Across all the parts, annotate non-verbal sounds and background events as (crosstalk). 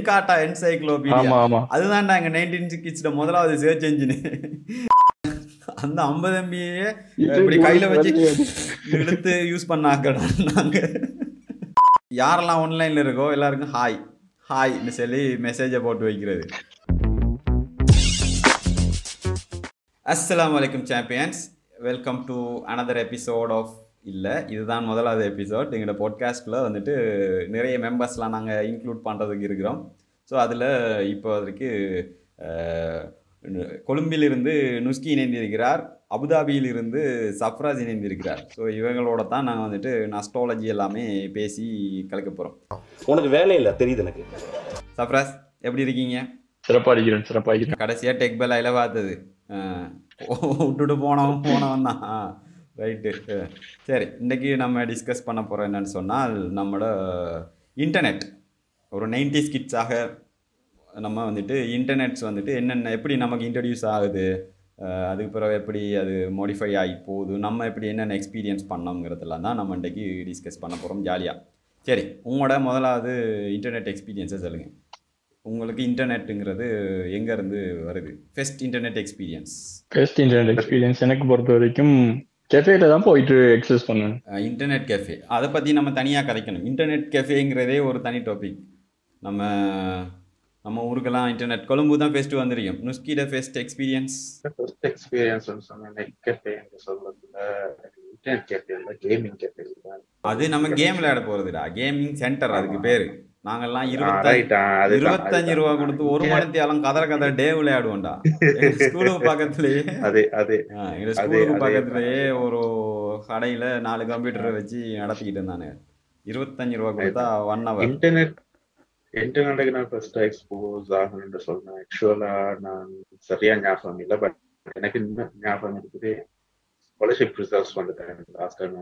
என்காட்டா encyclopedia அதுதான்டா எங்க nineteen கிட்ஸ்ல முதலாவது சர்ச் என்ஜின் அந்த ஐம்பது எம்பியே இப்படி கையில வச்சு எடுத்து யூஸ் பண்ணாக்கடா நாங்க. யாரெல்லாம் ஆன்லைன்ல இருக்கோ எல்லாருக்கும் ஹாய் ஹாய்னு சொல்லி மெசேஜை போட்டு வைக்கிறது. அஸ்ஸலாமு அலைக்கும் champions welcome to another episode of இல்லை இதுதான் முதலாவது எபிசோட் எங்களோட பாட்காஸ்ட்டில் வந்துட்டு நிறைய மெம்பர்ஸ்லாம் நாங்கள் இன்க்ளூட் பண்ணுறதுக்கு இருக்கிறோம். ஸோ அதில் இப்போதைக்கு அஹ், கொழும்பிலிருந்து நுஸ்கி இணைந்திருக்கிறார். அபுதாபியிலிருந்து சஃப்ராஸ் இணைந்திருக்கிறார். ஸோ இவங்களோட தான் நாங்கள் வந்துட்டு அஸ்ட்ராலஜி எல்லாமே பேசி கலக்க போகிறோம் உனக்கு வேலை இல்லை தெரியுது எனக்கு. சஃப்ராஸ் எப்படி இருக்கீங்க? சிறப்பா இருக்கிறேன் சிறப்பா இருக்கிறேன். கடைசியாக டெக் பெல்லாயில் பார்த்தது விட்டுட்டு போனவன் போனவன் தான். ரைட்டு சரி இன்றைக்கி நம்ம டிஸ்கஸ் பண்ண போகிறோம் என்னென்னு சொன்னால் நம்மளோட இன்டர்நெட் ஒரு நைன்டி ஸ்கிட்ஸாக நம்ம வந்துட்டு இன்டர்நெட்ஸ் வந்துட்டு என்னென்ன எப்படி நமக்கு இன்ட்ரடியூஸ் ஆகுது அதுக்கு பிறகு எப்படி அது மாடிஃபை ஆகி போகுது நம்ம எப்படி என்னென்ன எக்ஸ்பீரியன்ஸ் பண்ணோங்கிறதுலாம் தான் நம்ம இன்றைக்கி டிஸ்கஸ் பண்ண போகிறோம் ஜாலியாக சரி உங்களோட முதலாவது இன்டர்நெட் எக்ஸ்பீரியன்ஸை சொல்லுங்கள் உங்களுக்கு இன்டர்நெட்டுங்கிறது எங்கேருந்து வருது? First internet experience first internet experience எனக்கு பொறுத்த வரைக்கும் கெஃபேல தான் போயிட்டு எக்ஸஸ் பண்ணேன். இன்டர்நெட் கேஃபே அதை பற்றி நம்ம தனியாக கதைக்கணும். இன்டர்நெட் கேஃபேங்கிறதே ஒரு தனி டாபிக் நம்ம நம்ம ஊருக்கெல்லாம் இன்டர்நெட் கொழும்பு தான் ஃபெஸ்ட்டு வந்திருக்கும். நுஸ்கிட ஃபெஸ்ட் எக்ஸ்பீரியன்ஸ் ஃபர்ஸ்ட் எக்ஸ்பீரியன்ஸ் சொன்னா நெட் கேஃபே என்று சொல்றதுல இன்டர்நெட் கேஃபே இல்ல கேமிங் கேஃபே அது நம்ம கேம் விளையாட போகிறதுடா கேமிங் சென்டர் அதுக்கு பேர். நாங்கெல்லாம் அது இருபத்தஞ்சு ரூபா கொடுத்து ஒரு மணித்தியாலம் கதற கதற டே விளையாடுவோம்டா. ஸ்கூலுக்கு பக்கத்துலேயே அது அது. எங்க (laughs) ஸ்கூலுக்கு பக்கத்துலயே ஒரு கடையில நாலு கம்ப்யூட்டரை வச்சு நடத்திக்கிட்டு இருந்தானு இருபத்தஞ்சு ரூபா கொடுத்தா ஒன் ஹவர் இன்டர்நெட் இன்டர்நெட்டுக்கு நான் ஃபர்ஸ்ட் எக்ஸ்போஸ் ஆகணும்னு சொல்றேன் ஆக்சுவலா நான் சரியா ஞாபகம் இல்லை பட் எனக்கு இன்னும் ஞாபகம் இருக்குது. ஸ்காலர்ஷிப் ரிசல்ட்ஸ் வந்த டைம் லாஸ்ட் டைம்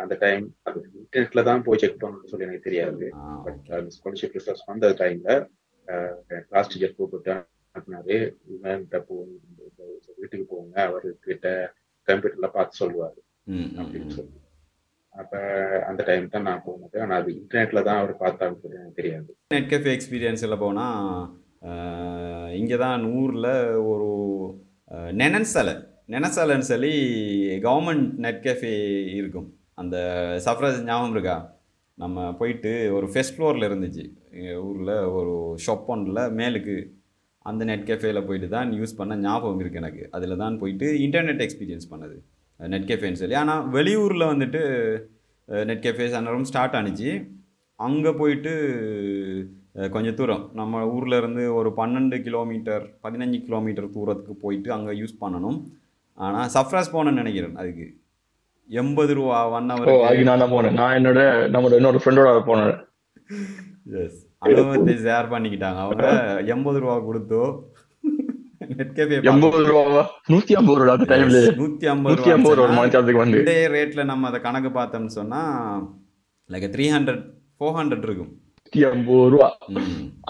அந்த டைம் அது இன்டர்நெட்ல தான் போய் செக் பண்ணணும்னு சொல்லி எனக்கு தெரியாது. பட் அந்த ஸ்காலர்ஷிப் ரிசல்ட்ஸ் வந்த டைம்ல கிளாஸ் டீச்சர் கூப்பிட்டு இவன்கிட்ட போங்க வீட்டுக்கு போங்க. அவர்கிட்ட கம்ப்யூட்டர்ல பார்த்து சொல்லுவாரு. அப்படின்னு சொல்லி. அப்ப அந்த டைம் தான் நான் போனது. ஆனா அது இன்டர்நெட்ல தான் அவர் பார்த்தான்னு சொல்லி எனக்கு தெரியாது. நெட் கேஃபே எக்ஸ்பீரியன்ஸில் போனால் இங்கே தான் ஊரில் ஒரு அஹ், நெனன்சலை நெனசலைன்னு சொல்லி கவர்மெண்ட் நெட் கேஃபே இருக்கும். அந்த சஃப்ரஸ் ஞாபகம் இருக்கா? நம்ம போயிட்டு ஒரு ஃபெஸ்ட் ஃப்ளோரில் இருந்துச்சு. ஊரில் ஒரு ஷாப் ஒன்றில் மேலுக்கு அந்த நெட் கேஃபேயில் போயிட்டு தான் யூஸ் பண்ண ஞாபகம் இருக்குது எனக்கு. அதில் தான் போயிட்டு இன்டர்நெட் எக்ஸ்பீரியன்ஸ் பண்ணது. நெட் கேஃபேன்னு சொல்லி. ஆனால் வெளியூரில் வந்துட்டு நெட் கேஃபேஸ் அன்னரும் ஸ்டார்ட் ஆனிச்சு. அங்கே போயிட்டு கொஞ்சம் தூரம். நம்ம ஊரில் இருந்து ஒரு பன்னெண்டு கிலோமீட்டர் பதினஞ்சு கிலோமீட்டர் தூரத்துக்கு போயிட்டு அங்கே யூஸ் பண்ணணும். ஆனால் சஃப்ராஸ் போனேன்னு நினைக்கிறேன் அதுக்கு. எண்பது ரூபா ஒன் ஓ அதுக்கு ஹவர் நான் தான் போனேன். நான் என்னோட நம்மளோட இன்னொரு ஃப்ரெண்டோட போனேன். எஸ் அனுபவத்தை ஷேர் பண்ணிக்கிட்டாங்க. அவங்க எண்பது ரூபா கொடுத்தோ நூத்தி ஐம்பது ரூபா நூத்தி ஐம்பது ரூபா இதே ரேட்டில் நம்ம அதை கணக்கு பார்த்தோம்னு சொன்னால் like three hundred four hundred இருக்கும். நூத்தி ஐம்பது ரூபா.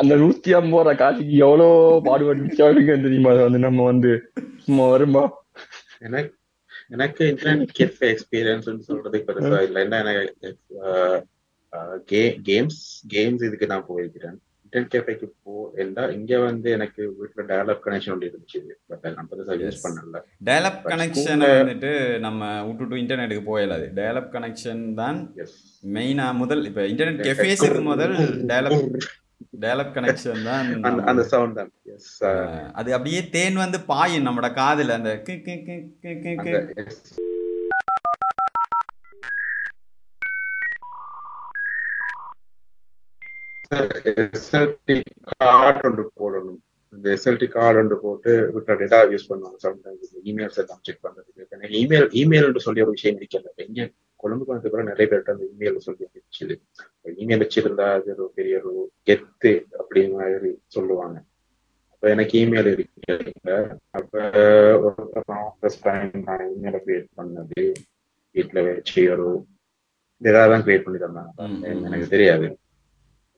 அந்த நூத்தி ஐம்பது ரூபா காசுக்கு எவ்வளவு பாடுபட்டு தெரியுமா? அது வந்து நம்ம வந்து சும்மா வருமா? எனக்கு எனக்கு இன்டர்நெட் கேஃபே எக்ஸ்பீரியன்ஸ் சொல்றதுக்கு பெருசா இல்லை. என்ன எனக்கு கேம்ஸ் கேம்ஸ் இதுக்கு நான் போயிருக்கிறேன். இன்டர்நெட் கேஃபேக்கு போ எல்லா இங்க வந்து எனக்கு வீட்டுல டெவலப் கனெக்ஷன் ஒன்று இருந்துச்சு. பட் நான் பெருசா யூஸ் Yes. பண்ணல. டயலப் கனெக்ஷனை வந்துட்டு நம்ம விட்டுட்டு இன்டர்நெட்டுக்கு போயிடாது டயலப் கனெக்ஷன் தான் எஸ் மெயினாக முதல் இப்போ இன்டர்நெட் கெஃபேஸுக்கு முதல் டயலப் (laughs) டயலப் கனெக்ஷன் தான் அந்த சவுண்ட் தான். எஸ் அது அப்படியே தேன் வந்து பாயும் நம்மட காதுல அந்த. எஸ்எல்டி கார்டு ஒன்று போடணும். இந்த எஸ்எல்டி கார்டு ஒன்று போட்டு விட்ட டேட்டா யூஸ் பண்ணுவாங்க சம்டைம்ஸ் இமெயில்ஸ் எல்லாம் செக் பண்றதுக்கு. இமெயில் இமெயில் சொல்லி ஒரு விஷயம் இருக்கல இங்க கொழும்புக்கு வந்து கூட நிறைய பேர்ட்ட அந்த இமெயில் சொல்லி இருந்துச்சு. இமெயில் வச்சிருந்தா அது ஒரு பெரிய ஒரு கெத்து அப்படி மாதிரி சொல்லுவாங்க. அப்ப எனக்கு இமெயில் இருக்கு. அப்ப ஒரு ஃபர்ஸ்ட் டைம் நான் இமெயில கிரியேட் பண்ணது வீட்டுல வச்சு ஒரு ஏதாவது தான் கிரியேட் பண்ணி தந்தாங்க. எனக்கு தெரியாது.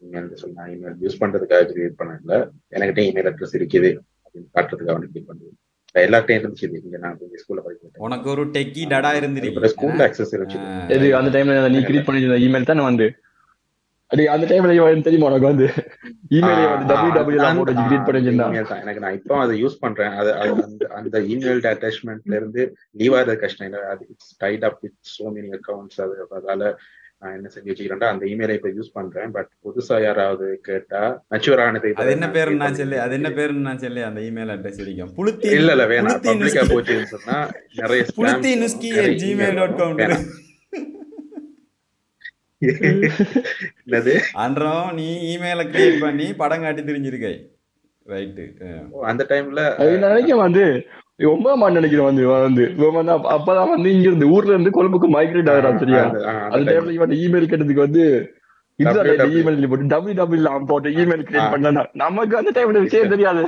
இமெயில் சொன்னா இமெயில் யூஸ் பண்றதுக்காக கிரியேட் பண்ணல. எனக்கிட்ட இமெயில் அட்ரஸ் இருக்குது. அப்படின்னு காட்டுறதுக்காக கிரியேட் பண்ணுவேன் எல்லார்ட்டையும் இருந்துச்சு. இங்க நான் ஸ்கூல்ல படிக்கிறேன் உனக்கு ஒரு டெக்கி டடா இருந்திருக்கு ஸ்கூல்ல அக்சஸ் இருந்துச்சு இது அந்த டைம்ல நீ கிரியேட் பண்ணிருந்த இமெயில் தானே வந்து? அடி அந்த டைம்ல இவன் தெரியுமா உனக்கு வந்து? இமெயில் வந்து டபிள்யூ டபிள்யூ எல்லாம் அந்த- போட்டு ஆ, கிரியேட் பண்ணி அந்த வச்சிருந்தா email தான். எனக்கு நான் இப்போ அதை யூஸ் பண்றேன். அது அது அந்த இமெயில் அட்டாச்மெண்ட்ல இருந்து லீவ் ஆகிறது கஷ்டம். இல்லை அது it's tied up with so many அது அதால நான் என்ன செஞ்சு வச்சுக்கிறேன்டா அந்த இமெயிலை இப்போ யூஸ் பண்றேன். பட் புதுசா யாராவது கேட்டா மெச்சூர் ஆனது அது என்ன பேரு நான் சொல்லி அது என்ன பேருன்னு நான் சொல்லி அந்த இமெயில் அட்ரஸ் இருக்கும் புளுத்தி இல்ல இல்ல வேணாம். பப்ளிக்கா போச்சுன்னு சொன்னா நிறைய புளுத்தி நுஸ்கி ஜிமெயில் டாட் காம் அன்றம் நீ இமெயிலை கிரியேட் பண்ணி படம் காட்டி தெரிஞ்சிருக்கை. ரைட்டு அந்த டைம்ல அது நான் நினைக்கிறேன் வந்து ஒன்பதாம் ஆண்டு நினைக்கிறேன் வந்து வந்து. வந்து அப்ப- அப்பதான் வந்து இங்க இருந்து ஊர்ல இருந்து கொழும்புக்கு மைக்ரேட் ஆகுறான் சரியா? அந்த-. டைம்ல இவன் இமெயில் கேட்டதுக்கு வந்து. இமெயில் போட்டு டபிள்யூ டபிள்யூ போட்டு இமெயில். கிரியேட் பண்ணா நமக்கு அந்த டைம்ல விஷயம் தெரியாது.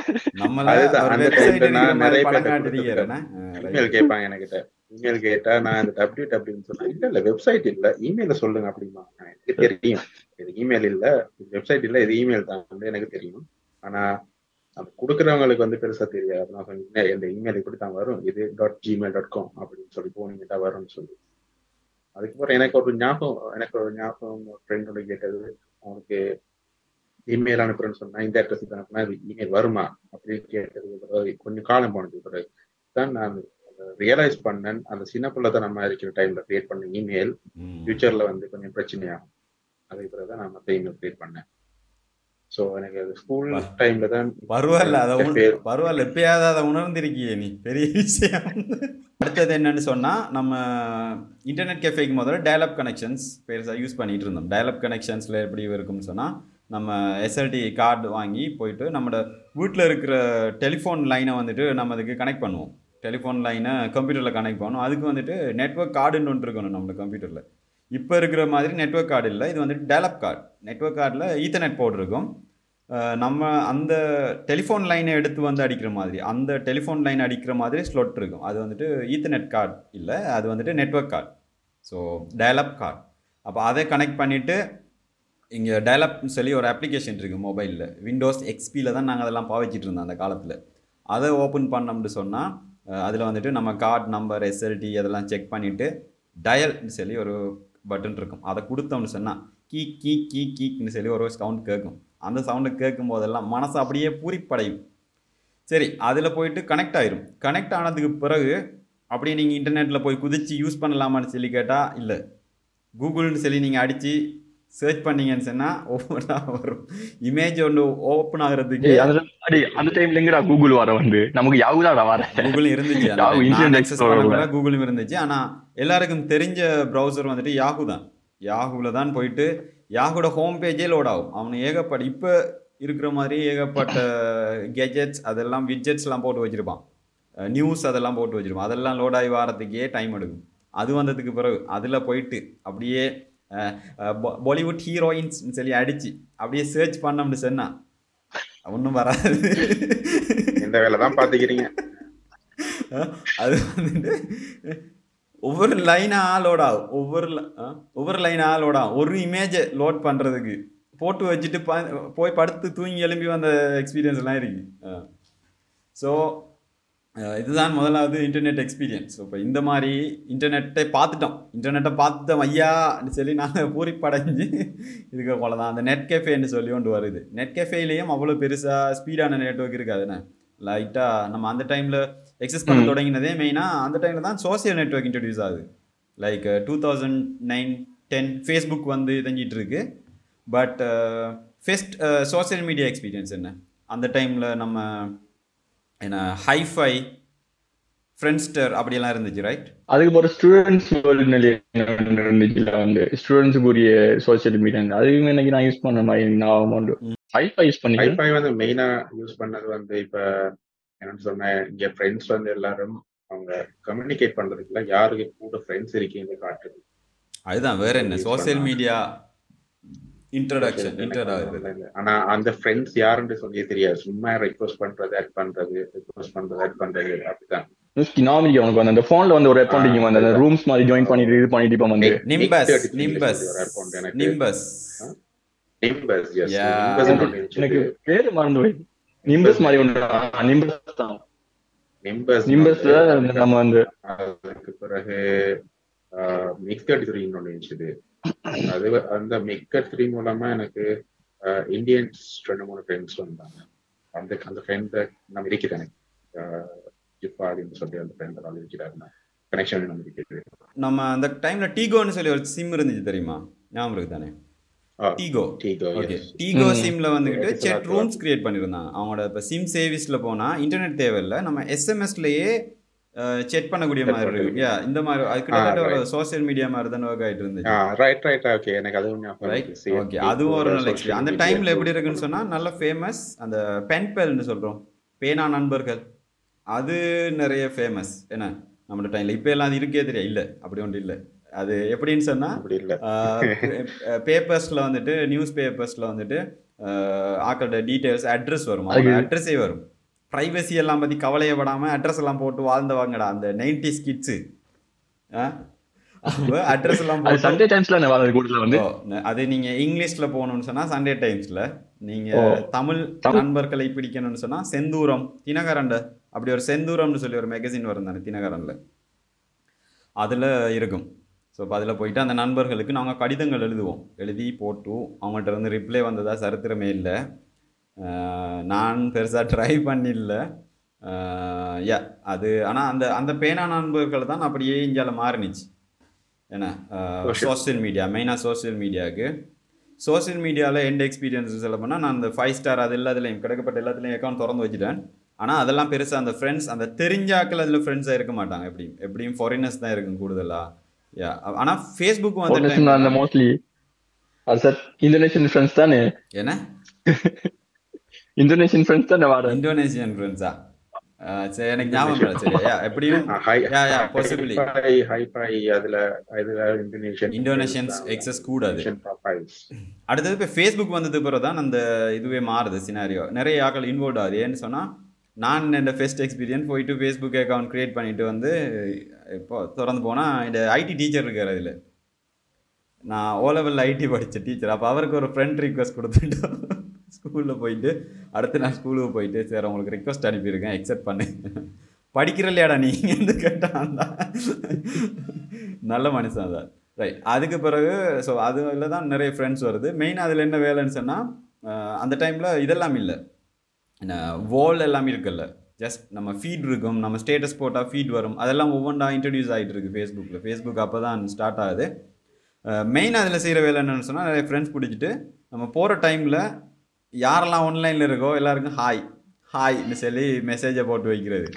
இமெயில் கேட்பாங்க என்கிட்ட இமெயில் கேட்டா நான் இந்த டபிள்யூ டபிள்யூன்னு சொன்னா இல்ல இல்ல வெப்சைட் இல்ல. இமெயில சொல்லுங்க அப்படிமா. எனக்கு தெரியும். இது இமெயில் இல்ல. வெப்சைட் இல்ல இது இமெயில் தான். வந்து எனக்கு தெரியும். ஆனா அது கொடுக்குறவங்களுக்கு வந்து பெருசா தெரியாது. நான் சொன்னேன் இந்த இமெயில் இப்படி தான் வரும். இது டாட் ஜிமெயில் டாட் காம் அப்படின்னு சொல்லி போனீங்கன்னா வரும்னு சொல்லி. அதுக்கப்புறம் எனக்கு ஒரு ஞாபகம் எனக்கு ஒரு ஞாபகம் ஃப்ரெண்டோட கேட்டது அவனுக்கு இமெயில் அனுப்புறேன்னு சொன்னா இந்த அட்ரஸுக்கு அனுப்புனா இது இமெயில் வருமா? அப்படின்னு கேட்டது கொஞ்சம் காலம் போனது பிறகு தான் நான் ரியலைஸ் பண்ணேன். அந்த சின்ன பிள்ளை தான் நம்ம இருக்கிற டைம்ல கிரியேட் பண்ண இமெயில் ஃபியூச்சர்ல வந்து கொஞ்சம் பிரச்சனையாகும். அதுக்கு பிறகு தான் நான் மற்ற இமெயில் கிரியேட் பண்ணேன். ஸோ எனக்கு அது ஸ்கூல். டைம்ல தான் பரவாயில்ல அதை. பரவாயில்ல எப்பயாவது அதை உணர்ந்திருக்கியே நீ? பெரிய விஷயம். அடுத்தது என்னன்னு சொன்னா நம்ம இன்டர்நெட் கெஃபேக்கு முதல்ல டயலப் கனெக்ஷன்ஸ் பெருசாக யூஸ் பண்ணிட்டு இருந்தோம். டயலப் கனெக்ஷன்ஸில் எப்படி இருக்கும்னு சொன்னா நம்ம எஸ்எல்டி கார்டு வாங்கி போயிட்டு நம்மளோட வீட்டில் இருக்கிற டெலிஃபோன் லைனை வந்துட்டு நம்ம அதுக்கு கனெக்ட் பண்ணுவோம். டெலிஃபோன் லைனை கம்ப்யூட்டரில் கனெக்ட் பண்ணுவோம். அதுக்கு வந்துட்டு நெட்வொர்க் கார்டுன்னு ஒன்று இருக்கணும் நம்மளோட கம்ப்யூட்டரில் இப்போ இருக்கிற மாதிரி நெட்வொர்க் கார்டு இல்லை. இது வந்துட்டு டெலப் கார்டு நெட்வொர்க் கார்டில் ஈத்தர்நெட் போர்டு இருக்கும். நம்ம அந்த டெலிஃபோன் லைனை எடுத்து வந்து அடிக்கிற மாதிரி அந்த டெலிஃபோன் லைன் அடிக்கிற மாதிரி ஸ்லொட் இருக்கும். அது வந்துட்டு ஈத்தர்நெட் கார்டு இல்லை. அது வந்துட்டு network card so dial up card அப்போ அதை கனெக்ட் பண்ணிவிட்டு இங்கே டயலப்னு சொல்லி ஒரு அப்ளிகேஷன் இருக்குது மொபைலில் விண்டோஸ் எக்ஸ்பியில் தான் நாங்கள் அதெல்லாம் பாவிச்சிட்டு இருந்தோம் அந்த காலத்தில். அதை ஓப்பன் பண்ணோம்னு சொன்னால் அதில் வந்துட்டு நம்ம கார்டு நம்பர் எஸ்எல்டி அதெல்லாம் செக் பண்ணிவிட்டு டயல்னு சொல்லி ஒரு பட்டன் இருக்கும். அதை கொடுத்தோம்னு சொன்னால் கீ கீ கீ கீக்னு சொல்லி ஒரு சவுண்ட் கேட்கும். அந்த சவுண்டை கேட்கும் போதெல்லாம் மனசு அப்படியே பூரிப்படையும். சரி அதில் போயிட்டு கனெக்ட் ஆயிரும். கனெக்ட் ஆனதுக்கு பிறகு அப்படியே நீங்கள் இன்டர்நெட்டில் போய் குதித்து யூஸ் பண்ணலாமான்னு சொல்லி கேட்டால் இல்லை. கூகுள்னு சொல்லி நீங்கள் அடித்து சர்ச் பண்ணீங்கன்னு சொன்னால் ஒவ்வொன்றா வரும். இமேஜ் ஒன்று ஓப்பன் ஆகுறதுக்கு அந்த டைம்ல எங்கடா கூகுள் வர வந்து? நமக்கு யாவுதாடா வர. கூகுள் இருந்துச்சு கூகுளும் இருந்துச்சு. ஆனால் எல்லாருக்கும் தெரிஞ்ச ப்ரௌசர் வந்துட்டு யாஹூ தான். யாஹூவில் தான் போயிட்டு யாஹூட ஹோம் பேஜே லோட் ஆகும். அவனு ஏகப்பட்ட இப்போ இருக்கிற மாதிரி ஏகப்பட்ட கெஜெட்ஸ் அதெல்லாம் விட்ஜெட்ஸ்லாம் போட்டு வச்சுருப்பான். நியூஸ் அதெல்லாம் போட்டு வச்சுருப்பான். அதெல்லாம் லோட் ஆகி வாரத்துக்கே டைம் எடுக்கும். அது வந்ததுக்கு பிறகு அதில் போயிட்டு அப்படியே பாலிவுட் ஹீரோயின்ஸ் சொல்லி அடிச்சு அப்படியே சர்ச் பண்ணோம்னு சொன்னா ஒன்றும் வராது. இந்த வேலை தான் பாத்துக்கிறீங்க. அது வந்துட்டு ஒவ்வொரு லைனாக லோட் ஆகும். ஒவ்வொரு ஒவ்வொரு லைனாக லோட் ஆகும். ஒரு இமேஜை லோட் பண்ணுறதுக்கு போட்டு வச்சுட்டு போய் படுத்து தூங்கி எழும்பி வந்த எக்ஸ்பீரியன்ஸ் எல்லாம் இருக்கு. ஸோ இதுதான் முதலாவது இன்டர்நெட் எக்ஸ்பீரியன்ஸ் இப்போ இந்த மாதிரி இன்டர்நெட்டை பார்த்துட்டோம். இன்டர்நெட்டை பார்த்துட்டோம் ஐயான்னு சொல்லி நாங்கள் பூரிப்படைஞ்சு இருக்க போல தான் அந்த நெட் கெஃபேன்னு சொல்லி ஒன்று வருது. நெட் கெஃபேலையும் அவ்வளோ பெருசாக ஸ்பீடான நெட்ஒர்க் இருக்காதுண்ணே லைட்டாக நம்ம அந்த டைமில் எக்ஸஸ் பண்ண. தொடங்கினதே மெயினாக அந்த டைமில் தான் சோசியல் நெட்ஒர்க் இன்ட்ரடியூஸ் ஆகுது. Like two thousand nine ten Facebook வந்து இதங்கிட்டு இருக்கு. But first social media experience என்ன? அந்த டைமில் நம்ம என்ன ஹைஃபை ஃப்ரெண்ட்ஸ்டர் அப்படியெல்லாம் இருந்துச்சு ரைட் அதுக்கு ஒரு ஸ்டூடெண்ட்ஸ் இருந்துச்சுல வந்து ஸ்டூடெண்ட்ஸுக்குரிய சோசியல் மீடியா அதுவுமே இன்னைக்கு நான் யூஸ் பண்ண மாதிரி நான் உண்டு. ஹைஃபை யூஸ் பண்ணிக்கிறேன். வைஃபை வந்து மெயினா யூஸ் பண்ணது வந்து இப்ப என்னன்னு சொன்னேன் இங்க ஃப்ரெண்ட்ஸ் வந்து எல்லாரும் அவங்க கம்யூனிகேட் பண்றதுக்குல யாருக்கு கூட ஃப்ரெண்ட்ஸ் இருக்கீங்க காட்டுது அதுதான் வேற என்ன சோசியல். மீடியா இன்ட்ரடக்ஷன் இன்டர் ஆகுது ஆனா அந்த ஃப்ரெண்ட்ஸ் யாருன்னு சொல்லி தெரியாது. சும்மா ரெக்வஸ்ட் பண்றது ஆட் பண்றது ரெக்வஸ்ட் பண்றது ஆட் பண்றது அப்படிதான் நாமினி உனக்கு வந்து அந்த போன்ல வந்து ஒரு அக்கௌண்ட் வந்து அந்த ரூம்ஸ் மாதிரி ஜாயின் பண்ணிட்டு இது பண்ணிட்டு இப்போ வந்து. Nimbus 33 nimbus. நிம்பஸ் நிம்பஸ் ஒண்ணு எனக்கு. பேரு மறந்து போய் நிம்பஸ் மாதிரி ஒன்று நிம்பஸ் தான். நிம்பஸ் நிம்பஸ்ல நம்ம வந்து அதுக்கு பிறகு மிக்ஸ் தேர்ட்டி த்ரீ ஒன்று இருந்துச்சு அது அந்த மிக்க த்ரீ மூலமா எனக்கு இந்தியன்ஸ் ரெண்டு மூணு ஃப்ரெண்ட்ஸ் வந்தாங்க. அந்த அந்த ஃப்ரெண்ட் நம்ம இருக்கிறேன் எனக்கு ஜிப்பாடின்னு சொல்லி அந்த ஃப்ரெண்ட் இருக்கிறாரு. கனெக்ஷன் நம்ம இருக்கிறது. நம்ம அந்த டைம்ல டீகோன்னு சொல்லி ஒரு சிம் இருந்துச்சு தெரியுமா? ஞாபகம் இருக்கு தானே? ஆ, டீகோ ஓகே. டீகோ. சிம்ல வந்துட்டு செட் ரூம்ஸ் கிரியேட் பண்ணியிருந்தாங்க அவங்களோட இப்போ சிம் சேவிஸ்ல போனா இன்டர்நெட் தேவையில்லை. நம்ம எஸ்எம்எஸ்லயே செக் பண்ணக்கூடிய மாதிரி இருக்கு பண்ணிக்கலாம். Yeah, இந்த மாதிரி அது கிட்டத்தட்ட ஒரு right. சோஷியல் மீடியா மாதிரி தானே ஒர்க் ஆயிட்டு இருந்துச்சு. ரைட் ரைட் ஓகே எனக்கு அதுவும் ஞாபகம் ஓகே அதுவும் ஒரு நல்ல எக்ஸ்பீரியன்ஸ் அந்த டைம்ல எப்படி. இருக்குன்னு சொன்னா நல்ல ஃபேமஸ் அந்த பென் பேல்னு சொல்றோம். பேனா நண்பர்கள். அது நிறைய ஃபேமஸ் என்ன? நம்ம டைம்ல இப்போ எல்லாம் அது இருக்கே தெரியாது. இல்லை. அப்படி ஒன்றும் இல்லை. அது எப்படின்னு சொன்னா பேப்பர்ஸ்ல வந்துட்டு நியூஸ் பேப்பர்ஸ்ல வந்துட்டு ஆக்களோட டீடைல்ஸ் அட்ரஸ் வரும். அது- அட்ரஸே வரும். ப்ரைவசி எல்லாம் பத்தி கவலையப்படாம அட்ரஸ் எல்லாம் போட்டு வாழ்ந்தவாங்கடா அந்த நைன்டி கிட்ஸு அட்ரஸ் எல்லாம் சண்டே டைம்ஸ்ல வந்து. அது நீங்க இங்கிலீஷ்ல போகணும்னு சொன்னா சண்டே டைம்ஸ்ல நீங்க. தமிழ். நண்பர்களை பிடிக்கணும்னு சொன்னா செந்தூரம் தினகரண்ட அப்படி ஒரு செந்தூரம்னு சொல்லி ஒரு மேகசின் வரும் தானே தினகரன்ல. அதுல இருக்கும். ஸோ இப்போ அதில் போயிட்டு அந்த நண்பர்களுக்கு நாங்கள் கடிதங்கள் எழுதுவோம். எழுதி போட்டு அவங்கள்ட்ட இருந்து ரிப்ளை வந்ததா சரித்திரமே இல்லை. நான் பெருசாக ட்ரை பண்ணில்ல. யா அது ஆனால் அந்த அந்த பேனா நண்பர்கள் தான் அப்படியே இந்தியாவில் மாறினுச்சு. என்ன Social. சோஷியல் மீடியா மெயினாக சோஷியல் மீடியாவுக்கு சோஷியல் மீடியாவில் எண்ட் எக்ஸ்பீரியன்ஸ் சொல்ல போனால் நான் அந்த ஃபைவ் ஸ்டார் அது எல்லாத்துலேயும் கிடைக்கப்பட்ட எல்லாத்துலேயும் அக்கௌண்ட் திறந்து வச்சுட்டேன். ஆனால் அதெல்லாம் பெருசாக அந்த ஃப்ரெண்ட்ஸ் அந்த தெரிஞ்சாக்கள் அதில் ஃப்ரெண்ட்ஸாக இருக்க மாட்டாங்க. எப்படியும் எப்படியும் ஃபாரினர்ஸ் தான் இருக்கும் கூடுதலாக யா ஆனால் ஃபேஸ்புக் வந்து மோஸ்ட்லி இந்தோனேஷியன் ஃப்ரெண்ட்ஸ் தானே? என்ன? (laughs) இந்தோனேஷியன் ஃப்ரெண்ட்ஸ் தானே வாட இந்தோனேஷியன் ஃப்ரெண்ட்ஸா சரி எனக்கு ஞாபகம் இல்லை சரி யா எப்படியும் ஹை Yeah, yeah, possibly. ஹை ஹை அதுல அதுல இந்தோனேஷியன் இந்தோனேஷியன்ஸ் எக்ஸஸ் கூடாது. அடுத்தது இப்போ ஃபேஸ்புக் வந்தது பிறகு தான் அந்த இதுவே மாறுது சினாரியோ நிறைய ஆட்கள் இன்வால்வ் ஆகுது. ஏன்னு சொன்னால் நான் இந்த ஃபெஸ்ட் எக்ஸ்பீரியன்ஸ் போயிட்டு ஃபேஸ்புக் அக்கௌண்ட் க்ரியேட் பண்ணிட்டு வந்து இப்போ திறந்து போனால் இந்த ஐடி டீச்சர் இருக்கார் அதில். நான் ஓ லெவலில் ஐடி படித்த டீச்சர் அப்போ அவருக்கு ஒரு ஃப்ரெண்ட் ரிக்வஸ்ட் கொடுத்துட்டோம். ஸ்கூலில் போயிட்டு அடுத்து நான் ஸ்கூலுக்கு போயிட்டு சரி உங்களுக்கு ரிக்வஸ்ட் அனுப்பியிருக்கேன் எக்ஸப்ட் பண்ணு. படிக்கிற இல்லையாடா நீங்கள் கேட்டான் நல்ல மனுஷன் தான். ரைட் அதுக்கு பிறகு ஸோ அதில் தான் நிறைய ஃப்ரெண்ட்ஸ் வருது. மெயின் அதில் என்ன வேலைன்னு சொன்னால் அந்த டைமில் இதெல்லாம் இல்லை. என்ன வால் எல்லாம் இருக்குல்ல. ஜஸ்ட் நம்ம ஃபீட் இருக்கும். நம்ம ஸ்டேட்டஸ் போட்டால் ஃபீட் வரும். அதெல்லாம் ஒவ்வொன்றா இன்ட்ரடியூஸ் ஆகிட்டு இருக்குது ஃபேஸ்புக்கில் ஃபேஸ்புக் அப்போ தான் ஸ்டார்ட் ஆகுது மெயின் அதில் செய்கிற வேலை என்னென்னு சொன்னால் நிறைய ஃப்ரெண்ட்ஸ் பிடிச்சிட்டு நம்ம போகிற டைமில் யாரெல்லாம் ஆன்லைனில் இருக்கோ எல்லாருக்கும் ஹாய் ஹாய்னு சொல்லி மெசேஜை போட்டு வைக்கிறது.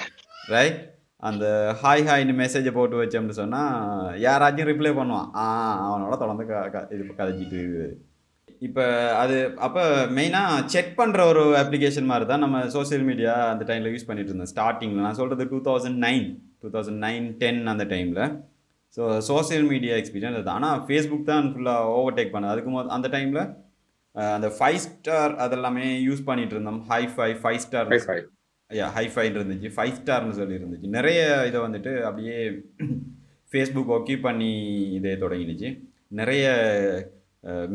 ரைட் அந்த ஹாய் ஹாய்னு மெசேஜை போட்டு வச்சோம்னு சொன்னால் யாராச்சும் ரிப்ளை பண்ணுவான். ஆ அவனோட தொடர்ந்து க க- இது கதைச்சிட்டு இருக்குது. இப்போ அது அப்போ மெயினாக செக் பண்ணுற ஒரு அப்ளிகேஷன் மாதிரி தான் நம்ம சோஷியல் மீடியா அந்த டைமில் யூஸ் பண்ணிட்டு இருந்தோம். ஸ்டார்டிங்கில் நான் சொல்கிறது two thousand nine two thousand nine ten அந்த டைமில் ஸோ சோஷியல் மீடியா எக்ஸ்பீரியன்ஸ் அது. ஆனால் ஃபேஸ்புக் தான் ஃபுல்லாக ஓவர்டேக் பண்ணுது. அதுக்கு மொத அந்த டைமில் அந்த ஃபைவ் ஸ்டார் அதெல்லாமே யூஸ் பண்ணிட்டு இருந்தோம். Hi five five star hi ஐயா ஹைஃபைன் இருந்துச்சு. ஃபைவ் ஸ்டார்னு சொல்லி இருந்துச்சு நிறைய இதை வந்துட்டு அப்படியே (clears throat) ஃபேஸ்புக் ஒக்கி பண்ணி இதே தொடங்கிடுச்சு. நிறைய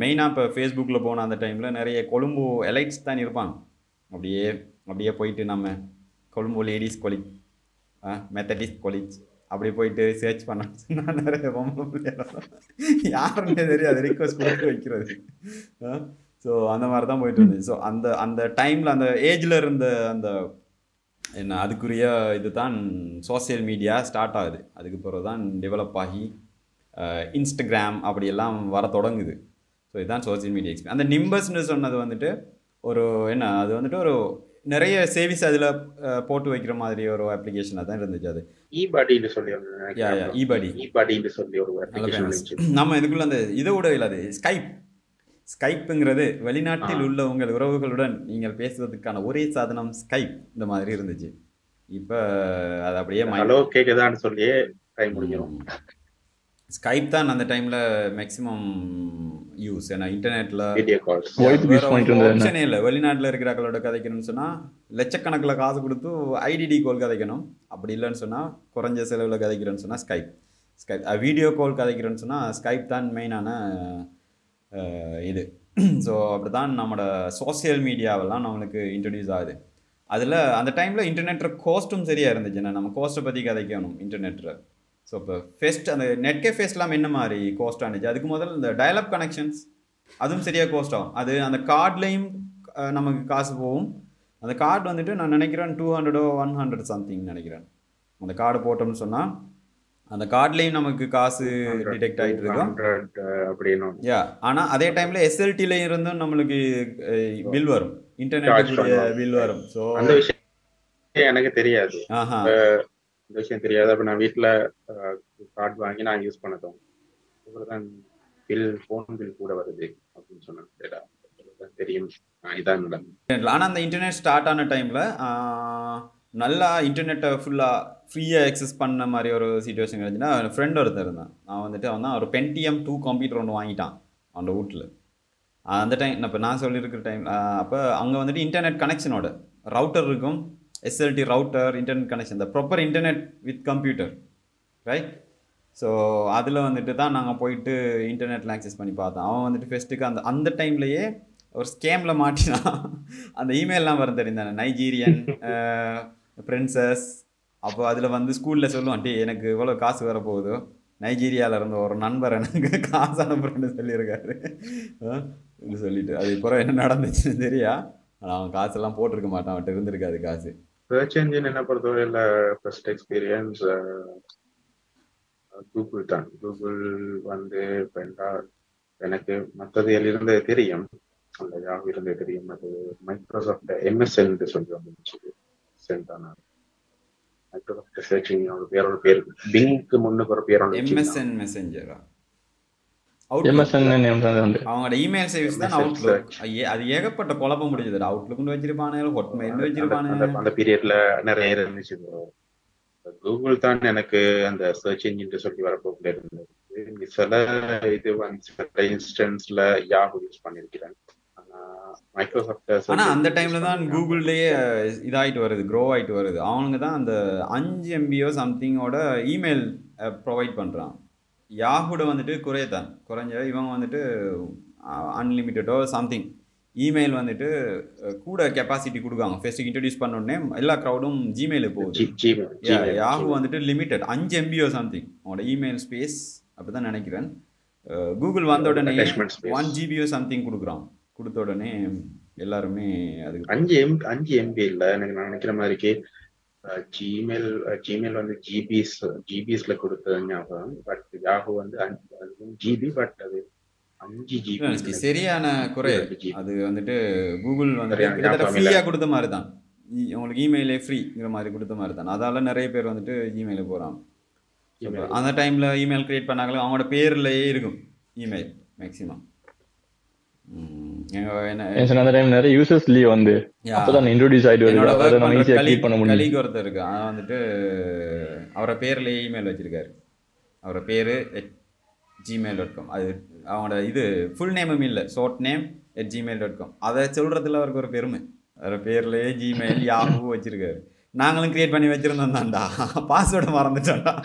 மெயினாக இப்போ ஃபேஸ்புக்கில் போன அந்த டைமில் நிறைய கொழும்பு எலைட்ஸ் தான் இருப்பாங்க. அப்படியே அப்படியே போயிட்டு நம்ம Colombo ladies college Methodist colleges அப்படி போயிட்டு சர்ச் பண்ண நிறைய பிள்ளைகள். யாருன்னே தெரியாது. ரிக்வஸ்ட் கொடுத்து வைக்கிறது. ஸோ அந்த மாதிரி தான் போயிட்டு இருந்துச்சு ஸோ அந்த அந்த டைமில் அந்த ஏஜில் இருந்த அந்த என்ன அதுக்குரிய இதுதான் சோஷியல் மீடியா ஸ்டார்ட் ஆகுது. அதுக்கு பிறகு தான் டெவலப் ஆகி இன்ஸ்டாகிராம் அப்படியெல்லாம் வர தொடங்குது. ஸோ இதுதான் சோஷியல் மீடியா எக்ஸ்பீரியன்ஸ் அந்த நிம்பஸ்னு சொன்னது வந்துட்டு ஒரு என்ன அது வந்துட்டு ஒரு நிறைய சேவிஸ் அதில் போட்டு வைக்கிற மாதிரி ஒரு அப்ளிகேஷனாக தான் இருந்துச்சு அது. இ பாடின்னு சொல்லி யா யா இபடி சொல்லி ஒரு நம்ம இதுக்குள்ள அந்த இதை விட இல்லை அது ஸ்கைப் ஸ்கைப்புங்கிறது வெளிநாட்டில். உள்ள உங்கள் உறவுகளுடன் நீங்கள் பேசுவதற்கான ஒரே சாதனம் ஸ்கைப் இந்த மாதிரி இருந்துச்சு. இப்போ அது அப்படியே ஹலோ கேக்குதான்னு சொல்லியே டைம் முடிஞ்சிடும் ஸ்கைப் தான் அந்த டைமில் மேக்ஸிமம் யூஸ் ஏன்னா இன்டர்நெட்டில் என்ன? ஆப்ஷனே இல்லை. வெளிநாட்டில் இருக்கிறாக்களோட கதைக்கணும்னு சொன்னால் லட்சக்கணக்கில் காசு கொடுத்து ஐடிடி கால் கதைக்கணும். அப்படி இல்லைன்னு சொன்னால் குறைஞ்ச செலவில் கதைக்கிறேன்னு சொன்னால் ஸ்கைப் ஸ்கைப் வீடியோ கால் கதைக்கிறேன்னு சொன்னால் ஸ்கைப் தான் மெயினான இது. (clears throat) ஸோ அப்படி தான் நம்மளோட சோஷியல் மீடியாவெல்லாம் நம்மளுக்கு இன்ட்ரடியூஸ் ஆகுது. அதில் அந்த டைமில் இன்டர்நெட்டில் கோஸ்ட்டும் சரியாக இருந்துச்சுன்னா நம்ம கோஸ்ட்டை பற்றி கதைக்கணும் இன்டர்நெட்டில் ஸோ இப்போ ஃபெஸ்ட் அந்த நெட்கே ஃபெஸ்ட்லாம் என்ன மாதிரி கோஸ்ட் ஆனிச்சு? அதுக்கு முதல்ல இந்த டயலப் கனெக்ஷன்ஸ் அதுவும் சரியாக கோஸ்ட் ஆகும். அது அந்த கார்ட்லேயும் நமக்கு காசு போகும். அந்த கார்டு வந்துட்டு நான் நினைக்கிறேன் டூ ஹண்ட்ரடோ ஒன் ஹண்ட்ரட் சம்திங் நினைக்கிறேன். அந்த கார்டு போட்டோம்னு சொன்னால் அந்த கார்ட்லேயும் நமக்கு காசு டிடெக்ட் ஆகிட்டு இருக்கும் 100, uh, அப்படின்னு யா ஆனால் அதே டைமில் எஸ்எல்டில இருந்தும் நம்மளுக்கு பில் வரும். இன்டர்நெட். பில் வரும். ஸோ அந்த விஷயம் எனக்கு தெரியாது. இந்த விஷயம் தெரியாது. அப்ப நான் வீட்டுல கார்டு வாங்கி நான் யூஸ் பண்ணதும் இவ்வளவுதான் பில் ஃபோன் பில் கூட வருது அப்படின்னு சொன்னாங்க. தெரியும். இதான் ஆனால் அந்த இன்டர்நெட் ஸ்டார்ட் ஆன டைமில் நல்லா இன்டர்நெட்டை ஃபுல்லாக ஃப்ரீயாக எக்ஸஸ் பண்ண மாதிரி ஒரு சுச்சுவேஷன் என் ஃப்ரெண்ட் ஒருத்தர் இருந்தான். நான் வந்துட்டு அவன் தான் ஒரு பென்டிஎம் டூ கம்ப்யூட்டர் ஒன்று வாங்கிட்டான் அவனோட வீட்டில். அந்த டைம் இப்போ நான் சொல்லியிருக்கிற டைம் அப்போ அங்கே வந்துட்டு இன்டர்நெட் கனெக்ஷனோட ரவுட்டர் இருக்கும் எஸ்எல்டி ரவுட்டர் இன்டர்நெட் கனெக்ஷன் இந்த proper internet with computer right so அதில் வந்துட்டு தான் நாங்கள் போயிட்டு இன்டர்நெட்டில் ஆக்சஸ் பண்ணி பார்த்தோம். அவன் வந்துட்டு ஃபெஸ்ட்டுக்கு அந்த அந்த டைம்லையே ஒரு ஸ்கேமில் மாட்டினான். அந்த இமெயிலெலாம் வரும் தெரிந்தானே நைஜீரியன் பிரின்சஸ் அப்போ அதில் வந்து ஸ்கூலில் சொல்லுவான் டே எனக்கு இவ்வளோ காசு வர போகுதோ. நைஜீரியாவில் இருந்த ஒரு நண்பர் எனக்கு காசு அனுப்புறேன்னு சொல்லியிருக்காரு. சொல்லிட்டு. அது இப்போ என்ன நடந்துச்சுன்னு தெரியா? ஆனால் அவன் காசெல்லாம் போட்டிருக்க மாட்டான். அவன்கிட்ட இருந்திருக்காது காசு. சர்ச் என்ஜின் என்ன பொறுத்தவரையில ஃபர்ஸ்ட் எக்ஸ்பீரியன்ஸ் கூகுள் தான். கூகுள் வந்து பெண்டா எனக்கு மற்றது இருந்தது தெரியும். அந்த யாவும் இருந்தது தெரியும். அது மைக்ரோசாஃப்ட் எம்எஸ்என் சொல்லி வந்துச்சு சென்டான பேரோட பேர் பிங்க்கு முன்னுக்கு ஒரு பேரோட எம்எஸ்என் மெசேஞ்சரா அவங்களோட இமெயில் சர்வீஸ் தான் MSN அவுட்லுக் அது ஏகப்பட்ட குழப்பம் முடிஞ்சது அவுட்லுக்னு வச்சிருப்பானு ஹொட்மெயில் வச்சிருப்பானு அந்த- அந்த பீரியட்ல நிறைய இருந்துச்சு கூகுள் தான் எனக்கு அந்த சர்ச் இன்ஜின் சொல்லி வரப்போக்குள்ள இருந்தது சில இது வந்து சில இன்ஸ்டன்ஸ்ல யாஹூ யூஸ் பண்ணிருக்கிறேன் மைக்ரோசாஃப்ட் ஆனா அந்த டைம்ல தான் கூகுள்லயே இதாயிட்டு வருது க்ரோ ஆயிட்டு வருது. அவனுங்க தான் அந்த அஞ்சு எம்பியோ சம்திங்கோட இமெயில் ப்ரொவைட் பண்றான். யாஹூட வந்துட்டு குறையத்தான். குறைஞ்ச இவங்க வந்துட்டு அன்லிமிட்டடோ சம்திங் இமெயில் வந்துட்டு கூட கெப்பாசிட்டி கொடுக்காங்க. ஃபெஸ்ட்டுக்கு இன்ட்ரடியூஸ் பண்ண உடனே எல்லா க்ரௌடும் ஜிமெயிலுக்கு போகுது. யாஹூ வந்துட்டு லிமிட்டட் அஞ்சு எம்பியோ சம்திங் உங்களோட இமெயில் ஸ்பேஸ் அப்படிதான் நினைக்கிறேன். கூகுள் வந்த உடனே. ஒன் ஜிபியோ சம்திங் கொடுக்குறான். கொடுத்த உடனே எல்லாருமே அதுக்கு அஞ்சு எம் அஞ்சு எம்பி இல்ல எனக்கு நான் நினைக்கிற மாதிரிக்கு ஜிமெயில் ஜிமெயில் வந்து ஜிபிஸ் ஜிபிஸ்ல கொடுத்தது ஞாபகம். பட் யாஹூ வந்து ஜிபி பட் அது அஞ்சு ஜிபி சரியான குறை. அது வந்துட்டு கூகுள் வந்துட்டு கிட்டத்தட்ட. ஃப்ரீயாக கொடுத்த மாதிரி தான். உங்களுக்கு இமெயிலே ஃப்ரீங்கிற மாதிரி கொடுத்த மாதிரி தான். அதால நிறைய பேர் வந்துட்டு இமெயிலுக்கு போகிறாங்க அந்த டைமில் இமெயில் கிரியேட் பண்ணாங்களோ அவங்களோட பேர்லயே இருக்கும் இமெயில் மேக்ஸிமம் ஏன் அந்த டைம் நிறைய யூசர்ஸ் லீவ் வந்து. அப்பதான் இன்ட்ரோடியூஸ் ஆயிட்டு வருது என்னோட அதை ஒர்க் நம்ம பண்ற ஈஸியா கலீக் கிளிக் பண்ண முடியும். கலீக் ஒருத்தர் இருக்கு அவன் வந்துட்டு அவரை பேர்லயே இமெயில் வச்சிருக்காரு. அவரோட பேரு ஜிமெயில் டாட் காம் அது அவனோட இது ஃபுல் நேமும் இல்லை. Short name at Gmail dot com அதை சொல்றதுல அவருக்கு ஒரு பெருமை. அவரோட பேர்லயே ஜிமெயில் யாஹூ வச்சிருக்காரு. நாங்களும் கிரியேட் பண்ணி வச்சிருந்தோம் தான்டா. (laughs) பாஸ்வேர்டு மறந்துட்டோம்டா.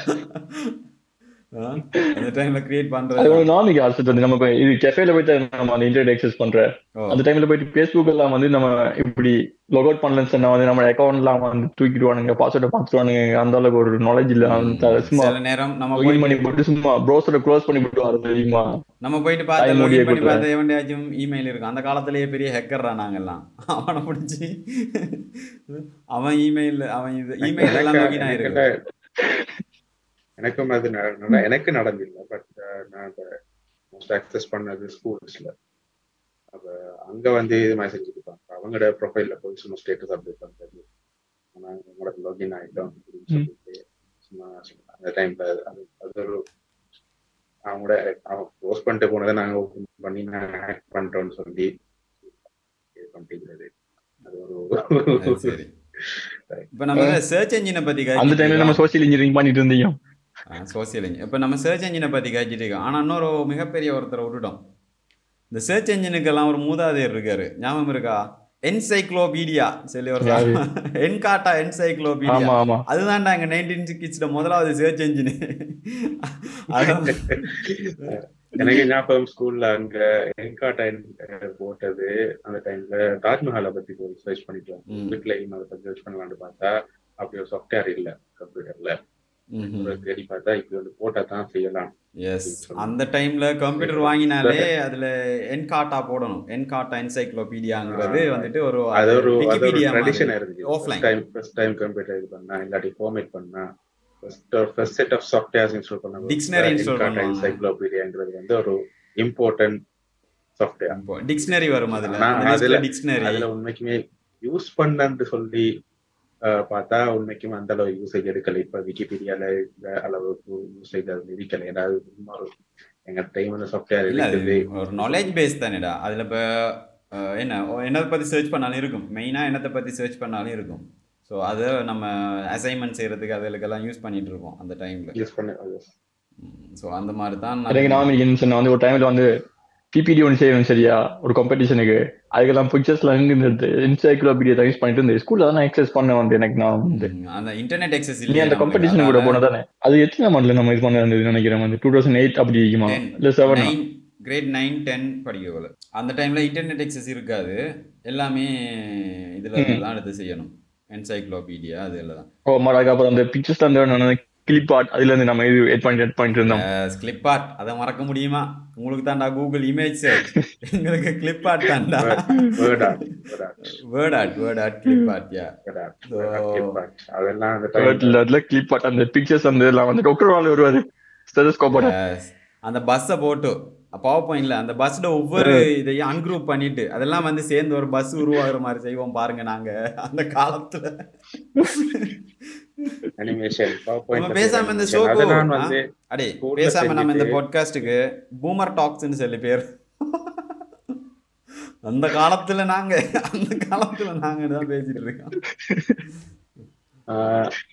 அந்த டைம்ல கிரியேட் அது ஒரு நாமிக்கு ஆசை வந்து நம்ம இது கெஃபேல போயிட்டு நம்ம அந்த இன்டர்நெட் அக்சஸ் பண்ற. அந்த டைம்ல போயிட்டு ஃபேஸ்புக் எல்லாம் வந்து நம்ம இப்படி லாக் அவுட் பண்ணலன்னு சொன்னா வந்து நம்ம அக்கௌண்ட்லாம் வந்து தூக்கிடுவானுங்க பாஸ்வேர்டை பார்த்துருவானுங்க. அந்த அளவுக்கு ஒரு நாலேஜ் இல்ல. அந்த சும்மா சில நேரம் நம்ம பண்ணி போட்டு சும்மா ப்ரௌசரை க்ளோஸ் பண்ணி விட்டு வரது தெரியுமா? நம்ம போயிட்டு பார்த்து பண்ணி எவன்டையாச்சும் இமெயில் இருக்கும். அந்த காலத்திலேயே பெரிய ஹேக்கர்ரா நாங்கெல்லாம். அவனை பிடிச்சி. அவன் இமெயில் அவன் இது இமெயில் எல்லாம் லாகின் ஆயிருக்கு எனக்கும் அது எனக்கு நடந்தில்லை பட் நான் மோஸ்ட் அக்சஸ் பண்ணது ஸ்கூல்ஸ்ல அப்ப அங்க வந்து இது மெசேஜ் கொடுப்பாங்க அவங்களோட ப்ரொஃபைல்ல போய் சும்மா ஸ்டேட்டஸ் அப்டேட் பண்றது. நாங்க உங்களுக்கு லாகின் ஆயிட்டோம் அப்படின்னு சொல்லிட்டு சும்மா அந்த டைம்ல அது அது ஒரு அவங்களோட அவங்க க்ளோஸ் பண்ணிட்டு போனதை நாங்க ஓப்பன் பண்ணி நான் ஹேக் பண்ணிட்டோம்னு சொல்லி இது பண்ணிக்கிறது அது ஒரு இப்ப நம்ம சர்ச் என்ஜினை பத்தி அந்த டைம்ல நம்ம சோசியல் இன்ஜினியரிங் பண்ணிட்டு இருந்தீங்க. சோசியல் இன்ஜின் இப்போ நம்ம சர்ச் என்ஜினை பத்தி கழிச்சிட்டு இருக்கோம். ஆனா இன்னொரு மிகப்பெரிய ஒருத்தரை விட்டுட்டோம் இந்த சர்ச் என்ஜினுக்கெல்லாம் ஒரு மூதாதையர் இருக்காரு. ஞாபகம் இருக்கா? என்சைக்ளோபீடியா சொல்லி ஒரு? என்காட்டா என்சைக்ளோபீடியா அதுதான்டா எங்க நைன்டீன் சிக்ஸ்ல முதலாவது சர்ச் என்ஜின் எனக்கு ஞாபகம் ஸ்கூல்ல அங்க என்கா டைம் போட்டது. அந்த டைம்ல தாஜ்மஹாலை பத்தி சர்ச் பண்ணிட்டோம். வீட்லயும் அதை பத்தி சர்ச் பண்ணலாம்னு பார்த்தா அப்படி ஒரு சாஃப்ட்வேர் இல்ல கம்ப்யூட்டர்ல தேடி பார்த்தா இப்படி வந்து போட்டா தான் செய்யலாம் எஸ் அந்த டைம்ல கம்ப்யூட்டர் வாங்கினாலே அதுல என்காட்டா போடணும் என்காட்டா என்சைக்ளோபீடியாங்கிறது. வந்துட்டு ஒரு அது ஒரு ட்ரெடிஷன். இருந்துச்சு Offline. Time first time computer இது பண்ணா இல்லாட்டி ஃபார்மேட் பண்ணா first first set of softwares install பண்ண Dictionary install பண்ணுவாங்க. என்சைக்ளோபீடியாங்கிறது வந்து ஒரு இம்பார்ட்டன்ட் சாஃப்ட்வேர் டிக்ஷனரி வரும் அதுல அதுல- டிக்ஷனரி அதுல உண்மைக்குமே யூஸ் பண்ணன்னு சொல்லி பார்த்தா உண்மைக்கும் அந்த அளவு யூசேஜ் எடுக்கல. இப்ப விக்கிபீடியால அளவுக்கு யூசேஜ் அது இருக்கல ஒரு எங்க டைம் அந்த சாஃப்ட்வேர் இருக்குது ஒரு நாலேஜ் பேஸ் தானேடா. அதுல இப்ப என்ன என்னத்தை பத்தி சர்ச் பண்ணாலும் இருக்கும். மெயினா என்னத்தை பத்தி சர்ச் பண்ணாலும் இருக்கும். ஸோ அதை நம்ம அசைன்மெண்ட் செய்யறதுக்கு அதுகளுக்கெல்லாம் யூஸ் பண்ணிட்டு இருக்கோம் அந்த டைம்ல யூஸ் பண்ண ஸோ அந்த மாதிரி தான் எனக்கு நான் வந்து ஒரு டைம்ல வந்து பிபிடி ஒன்று செய்யணும் சரியா? ஒரு காம்படிஷனுக்கு அதுக்கெல்லாம் பிக்சர்ஸ்ல இருந்து என்சைக்ளோபீடியா தான் யூஸ் பண்ணிட்டு இருந்தேன். ஸ்கூல்ல தான் எக்ஸஸ் பண்ண வந்து எனக்கு நான் வந்து. அந்த இன்டர்நெட் எக்ஸஸ் நீ அந்த காம்படிஷன் கூட போனா தானே அது எத்தனை மாடல நம்ம இது பண்ண இருந்தது நினைக்கிறேன் வந்து? டூ தௌசண்ட் எயிட் அப்படி இருக்குமா? இல்ல செவன் கிரேட் நைன் டென் படிக்க போல. அந்த டைம்ல இன்டர்நெட் எக்ஸஸ் இருக்காது. எல்லாமே இதுல. தான் எடுத்து செய்யணும். என்சைக்ளோபீடியா அதுல தான் ஓ மாடாக்கு அப்புறம் அந்த பிக்சர்ஸ் வந்து கிளிப் ஆர்ட் அதுல இருந்து நம்ம இது எட் பண்ணிட்டு எட் பண்ணிட்டு இருந்தோம். கிளிப் ஆர்ட் அதை மறக்க முடியுமா? உங்களுக்கு தான்டா கூகுள் இமேஜ் எங்களுக்கு கிளிப் ஆர்ட் தான்டா. Word art word art word art clip art yeah அதெல்லாம் அந்த கிளிப் ஆர்ட் அந்த பிக்சர்ஸ் அந்த எல்லாம் வந்து டாக்டர் வருவாரு. ஸ்டெதஸ்கோப்போட Yes. அந்த பஸ்ஸை போட்டு பவர் பாயிண்ட்ல அந்த பஸ்ல ஒவ்வொரு இதையும் அன்குரூப் பண்ணிட்டு அதெல்லாம் வந்து சேர்ந்து ஒரு பஸ் உருவாகுற மாதிரி செய்வோம் பாருங்க நாங்க அந்த காலத்துல. அனிமேஷன் பேசாம இந்த ஷோக்கு அதெல்லாம் வந்து அடே School ல பேசாம நம்ம இந்த செஞ்சுட்டு- பாட்காஸ்டுக்கு பூமர் டாக்ஸ்னு சொல்லி பேர். அந்த காலத்துல நாங்க அந்த காலத்துல நாங்க தான் பேசிட்டு இருக்கோம்.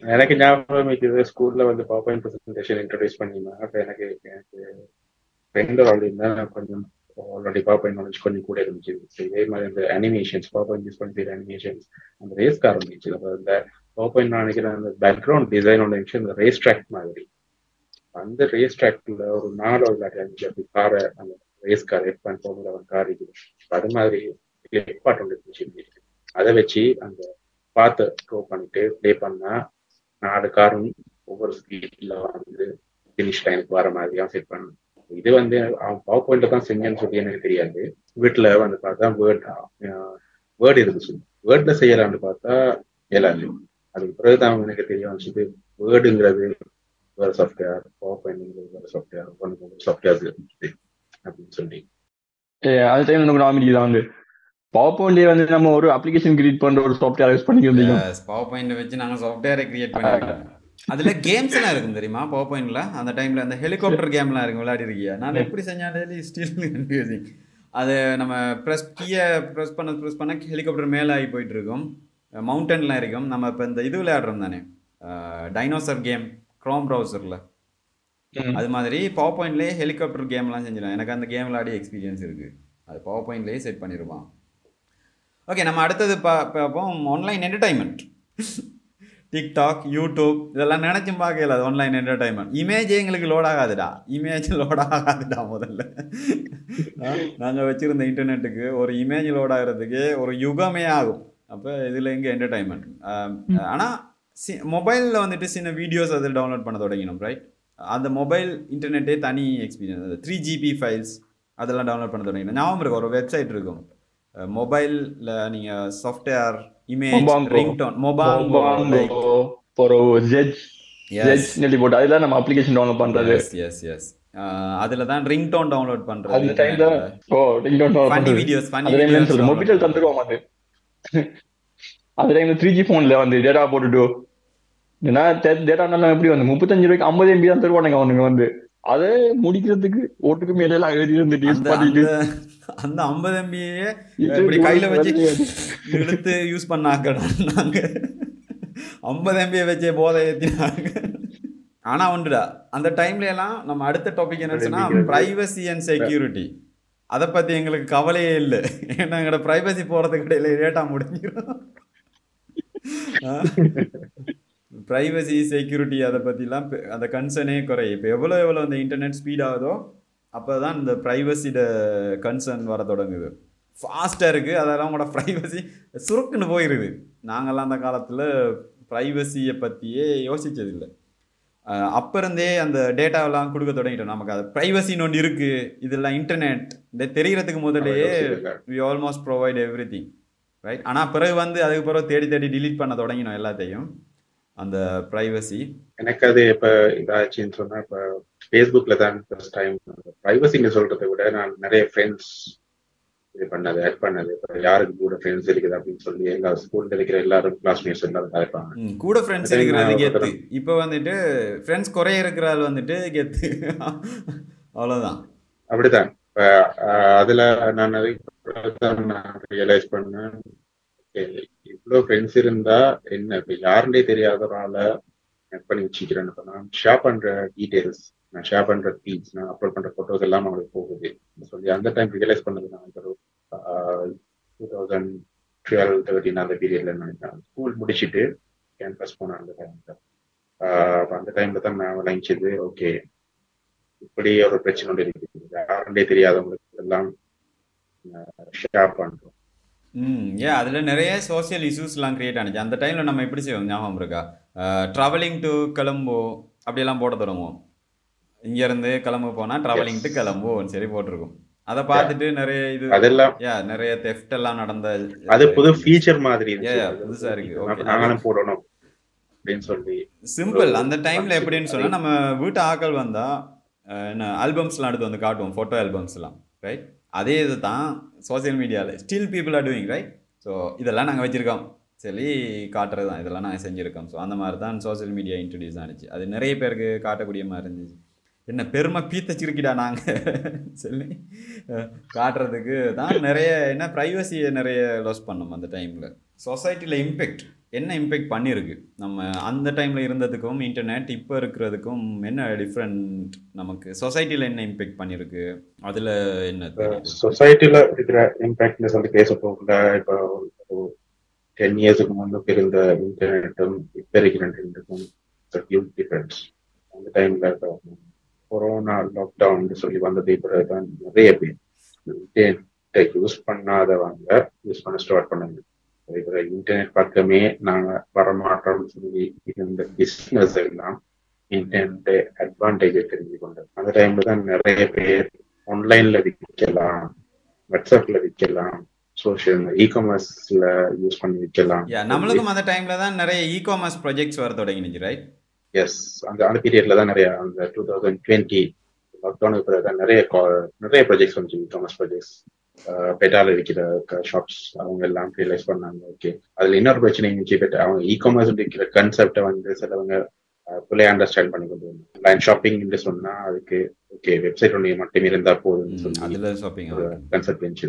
எனக்கு ஞாபகம் இருக்குது ஸ்கூல்ல வந்து பவர் பாயிண்ட் ப்ரெசன்டேஷன் இன்ட்ரடியூஸ் பண்ணியிருந்தாங்க அப்ப எனக்கு கொஞ்சம் ஆல்ரெடி பவர் பாயிண்ட் நாலேஜ் கொஞ்சம் கூட இருந்துச்சு. So இதே மாதிரி இந்த அனிமேஷன்ஸ் பவர் பாயிண்ட் யூஸ் பண்ணி அனிமேஷன்ஸ் அந்த ரேஸ் கார் இருந்துச்சு. அப்ப இந்த பவர் நான் நினைக்கிறேன் அந்த பேக்ரவுண்ட் டிசைன் விஷயம் இந்த ரேஸ் ட்ராக் மாதிரி. அந்த ரேஸ் ட்ராக்ல ஒரு நாலு விளையாட்டு அஞ்சு அப்படி காரை அந்த ரேஸ் கார் எட் பண்ண போகிற ஒரு கார் இருக்குது. அது மாதிரி பாட்டு ஒன்று இருந்துச்சு அதை வச்சு அந்த பார்த்து ட்ரோ பண்ணிட்டு ப்ளே பண்ணா நாலு காரும் ஒவ்வொரு ஸ்பீட்ல வந்து ஃபினிஷ் லைனுக்கு வர மாதிரியா செட் பண்ணணும் இது வந்து அவன் பவர் பாயிண்ட்ல தான் செஞ்சேன்னு சொல்லி எனக்கு தெரியாது. வீட்டுல வந்து பார்த்தா வேர்ட் வேர்ட் இருந்துச்சு. வேர்ட்ல செய்யலான்னு பார்த்தா இயலாது அதுக்கு பிறகுதான் எனக்கு தெரிய வந்துச்சு வேர்டுங்கிறது வேற சாஃப்ட்வேர் பவர் பாயிண்ட்ங்கிறது வேற சாஃப்ட்வேர் ஒன்று சாஃப்ட்வேர் அப்படின்னு சொல்லி. அந்த டைம் எனக்கு நாமினி தான் வந்து பவர் பாயிண்ட்லயே வந்து நம்ம ஒரு அப்ளிகேஷன் கிரியேட் பண்ற ஒரு சாஃப்ட்வேர் யூஸ் பண்ணிக்கிறோம் பவர் பாயிண்ட் வச்சு நாங்க சாஃப்ட்வேரை கிரியேட் பண்ணிருக்கோம். அதுல கேம்ஸ் எல்லாம் இருக்கும் தெரியுமா பவர் பாயிண்ட்ல அந்த டைம்ல அந்த ஹெலிகாப்டர் கேம்லாம் இருக்கும் விளையாடி இருக்கியா? நான் எப்படி செஞ்சாலே ஸ்டில் கன்ஃபியூசிங் அது நம்ம ப்ரெஸ் கீயை ப்ரெஸ் பண்ண ப்ரெஸ் பண்ண ஹெலிகாப்டர் மேலே ஆகி போயிட்டு இருக்கும். மவுண்டன்லாம் இருக்கும். நம்ம இப்போ இந்த இது விளையாடுறோம் தானே? டைனோசர் கேம் க்ரோம் ப்ரௌசரில் அது மாதிரி பவர் பாயிண்ட்லேயே ஹெலிகாப்டர் கேம்லாம் செஞ்சிடலாம். எனக்கு அந்த கேம் விளையாடி எக்ஸ்பீரியன்ஸ் இருக்குது அது பவர் பாயிண்ட்லேயே செட் பண்ணிருப்பான். ஓகே நம்ம அடுத்தது பா பார்ப்போம். ஆன்லைன் என்டர்டைன்மெண்ட் டிக்டாக் யூடியூப் இதெல்லாம் நினச்சும் பார்க்கல அது ஆன்லைன் என்டர்டைன்மெண்ட் இமேஜே எங்களுக்கு லோட் ஆகாதுடா. இமேஜ் லோட் ஆகாதுடா முதல்ல. நாங்கள் வச்சுருந்த இன்டர்நெட்டுக்கு ஒரு இமேஜ் லோட் ஆகிறதுக்கு ஒரு யுகமே ஆகும். அப்போ இதில் எங்கே என்டர்டைன்மெண்ட் ஆனால் சி மொபைலில் வந்துட்டு சின்ன வீடியோஸ் அதில் டவுன்லோட் பண்ண தொடங்கினோம் ரைட் அந்த மொபைல் இன்டர்நெட்டே தனி எக்ஸ்பீரியன்ஸ் அது த்ரீ ஜிபி ஃபைல்ஸ் அதெல்லாம் டவுன்லோட் பண்ண தொடங்கினோம். ஞாபகம் இருக்கும் ஒரு வெப்சைட் இருக்கும். மொபைலில் நீங்கள் software image. Ringtone Mobango like ஒரு போட்டு அதெல்லாம் நம்ம அப்ளிகேஷன் டவுன்லோட் பண்றது. எஸ் எஸ் அதில் தான் ரிங்டோன் டவுன்லோட் அந்த பண்ணுறது டைம்ல ஓ ரிங் டவுன்லோட் ஃபன்னி பண்றது. வீடியோஸ் அந்த டைம்ல மொபைல் அது? அந்த டைம்ல த்ரீ ஜி போன்ல வந்து டேட்டா போட்டுட்டு ஏன்னா டேட்டா நல்லா எப்படி வந்து முப்பத்தஞ்சு ரூபாய்க்கு ஐம்பது எம்பி தான் தருவானுங்க அவனுங்க வந்து. அதை முடிக்கிறதுக்கு ஓட்டுக்கு மேல எல்லாம் எழுதி இருந்துட்டு யூஸ் அந்த பண்ணிட்டு அந்த- ஐம்பது எம்பியே இப்படி கையில வச்சு. இழுத்து யூஸ் பண்ணாங்க நாங்க. ஐம்பது எம்பியை வச்சே போதை ஏத்தினாங்க. ஆனா உண்டுடா அந்த டைம்ல எல்லாம் நம்ம அடுத்த டாபிக் என்ன சொன்னா பிரைவசி அண்ட் செக்யூரிட்டி அதை பத்தி எங்களுக்கு கவலையே இல்லை. ஏன்னா எங்களோட பிரைவசி போறதுக்கு இடையில ரேட்டா முடிஞ்சிடும் ப்ரைவசி செக்யூரிட்டி அதை பற்றிலாம் அந்த கன்சர்னே குறையும் இப்போ எவ்வளோ எவ்வளோ அந்த இன்டர்நெட் ஸ்பீட் ஆகுதோ அப்போ தான் இந்த ப்ரைவசியோட கன்சர்ன் வர தொடங்குது. ஃபாஸ்ட்டாக இருக்குது அதெல்லாம் உங்களோட ப்ரைவசி சுருக்குன்னு போயிடுது நாங்கள்லாம் அந்த காலத்தில் ப்ரைவசியை பற்றியே யோசிச்சதில்லை. அப்போ இருந்தே அந்த டேட்டாவெல்லாம் கொடுக்க தொடங்கிட்டோம். நமக்கு அது ப்ரைவசின்னு ஒன்று இருக்குது இதெல்லாம் இன்டர்நெட் இந்த தெரியறதுக்கு முதல்லயே we almost provide everything right ஆனால் பிறகு வந்து அதுக்கு பிறகு தேடி தேடி delete பண்ண தொடங்கினோம் எல்லாத்தையும். அந்த ப்ரைவசி எனக்கு அது இப்ப இதாச்சுன்னு சொன்னா இப்ப ஃபேஸ்புக்ல தான் ஃபர்ஸ்ட் டைம் பிரைவசின்னு சொல்றதை விட நான் நிறைய ஃப்ரெண்ட்ஸ் இது பண்ணது ஆட் பண்ணது. யாருக்கு கூட ஃப்ரெண்ட்ஸ் இருக்குது அப்படின்னு சொல்லி எல்லா ஸ்கூல்ல இருக்கிற எல்லாரும் கிளாஸ்மேட்ஸ் எல்லாரும் கலைப்பாங்க கூட ஃப்ரெண்ட்ஸ் இருக்கிறது கெத்து. இப்போ வந்துட்டு ஃப்ரெண்ட்ஸ் குறைய இருக்கிற ஆள் வந்துட்டு கெத்து அவ்வளோதான் அப்படிதான் அதுல நான் ரியலைஸ் பண்ணேன். இவ்வளோ இவ்வளவு ஃப்ரெண்ட்ஸ் இருந்தா என்ன? இப்ப யாருன்னே தெரியாத ஒரு பண்ணி வச்சுக்கிறேன் இப்ப நான் ஷேர் பண்ற டீடைல்ஸ் நான் ஷேர் பண்ற தீம்ஸ் நான் அப்லோட் பண்ற போட்டோஸ் எல்லாம் அவங்களுக்கு போகுது. சொல்லி அந்த டைம் ரியலைஸ் பண்ணது நான் ஒரு டூ தௌசண்ட் டுவெல் தேர்ட்டின் அந்த பீரியட்ல நினைக்கிறேன். ஸ்கூல் முடிச்சுட்டு கேம்பஸ் போனேன் அந்த டைம்ல அந்த டைம்ல தான் நான் விளங்கிச்சது ஓகே இப்படி ஒரு பிரச்சனை ஒன்று இருக்குது. யாருன்னே தெரியாதவங்களுக்கு எல்லாம் ஷேர் பண்றோம். ம் ஏன் அதில் நிறைய சோஷியல் இஷ்யூஸ்லாம் கிரியேட் ஆனிச்சு. அந்த டைமில் நம்ம எப்படி செய்வோம்? ஞாபகம் இருக்கா? ட்ராவலிங் டு கிளம்போ அப்படியெல்லாம் போட தொடங்குவோம் இங்கேருந்து கிளம்பு போனால் ட்ராவலிங் டு கிளம்புவோம் சரி போட்டிருக்கும். அதை பார்த்துட்டு நிறைய இது அதெல்லாம் யா நிறைய தெஃப்ட் எல்லாம் நடந்த அது புது ஃபீச்சர் மாதிரி இருந்துச்சு. Yeah, yeah, புதுசா இருக்கு. நாங்களும் போடணும் அப்படின்னு சொல்லி சிம்பிள் அந்த டைம்ல எப்படின்னு சொன்னா நம்ம வீட்டு ஆக்கள் வந்தா என்ன ஆல்பம்ஸ்லாம் எடுத்து வந்து காட்டுவோம் ஃபோட்டோ ஆல்பம்ஸ்லாம் ரைட் அதே இது தான் சோஷியல் மீடியாவில் still people are doing right so இதெல்லாம் நாங்கள் வச்சுருக்கோம். சொல்லி காட்டுறது தான் இதெல்லாம் நாங்கள் செஞ்சுருக்கோம். ஸோ அந்த மாதிரி தான் சோஷியல் மீடியா இன்ட்ரடியூஸ் ஆனிச்சு. அது நிறைய பேருக்கு காட்டக்கூடிய மாதிரி இருந்துச்சு. என்ன பெருமை பீத்தச்சிருக்கிடா நாங்கள் சொல்லி காட்டுறதுக்கு தான் நிறைய என்ன ப்ரைவசியை நிறைய லாஸ் பண்ணோம் அந்த டைமில் சொசைட்டியில் இம்பேக்ட் என்ன இம்பேக்ட் பண்ணியிருக்கு நம்ம அந்த டைமில் இருந்ததுக்கும் இன்டர்நெட் இப்போ இருக்கிறதுக்கும் என்ன டிஃப்ரெண்ட் நமக்கு? சொசைட்டியில் என்ன இம்பேக்ட் பண்ணியிருக்கு அதில் என்ன? சொசைட்டில இருக்கிற இம்பாக்ட்னு சொல்லி பேச போகல இப்போ டென் இயர்ஸுக்கு முன்னுக்கு இருந்த இன்டர்நெட்டும் இப்ப இருக்கிற இன்டர்நெட்டுக்கும் ஹியூஜ் டிஃபரன்ஸ் அந்த டைம்ல கொரோனா லாக்டவுன் சொல்லி வந்தது பிறகுதான் நிறைய பேர். இன்டர்நெட்டை யூஸ் பண்ணாதவங்க யூஸ் பண்ண ஸ்டார்ட் பண்ணாங்க. இப்போ இன்டர்நெட் பக்கமே நாங்க வரமாட்டோம்னு சொல்லி இருந்த பிசினஸ் எல்லாம் இன்டர்நெட்டை அட்வான்டேஜ் தெரிஞ்சு கொண்டது. அந்த டைம்ல தான் நிறைய பேர் ஆன்லைன்ல விற்கலாம் வாட்ஸ்அப்ல விற்கலாம் சோஷியல் இ காமர்ஸ்ல யூஸ் பண்ணி விற்கலாம். நம்மளுக்கும் அந்த டைம்ல தான் நிறைய இ காமர்ஸ் ப்ராஜெக்ட்ஸ் வர தொடங்கினுச்சு ரைட் எஸ் அந்த அந்த பீரியட்ல தான் நிறைய அந்த டூ தௌசண்ட் டுவெண்ட்டி லாக்டவுனுக்கு பிறகு தான் நிறைய நிறைய ப்ராஜெக்ட்ஸ் வந்துச்சு இ காமர்ஸ் ப்ராஜெக்ட்ஸ் பெட்டால விற்கிற ஷாப்ஸ் அவங்க எல்லாம் ரியலைஸ் பண்ணாங்க ஓகே அதுல இன்னொரு பிரச்சனை இருந்துச்சு பெட் அவங்க இ காமர்ஸ் விற்கிற கன்செப்டை வந்து சிலவங்க பிள்ளை அண்டர்ஸ்டாண்ட் பண்ணி கொண்டு ஆன்லைன் ஷாப்பிங் சொன்னா அதுக்கு ஓகே வெப்சைட் ஒன்று மட்டுமே இருந்தா போதும்னு ஷாப்பிங் கன்செப்ட் இருந்துச்சு.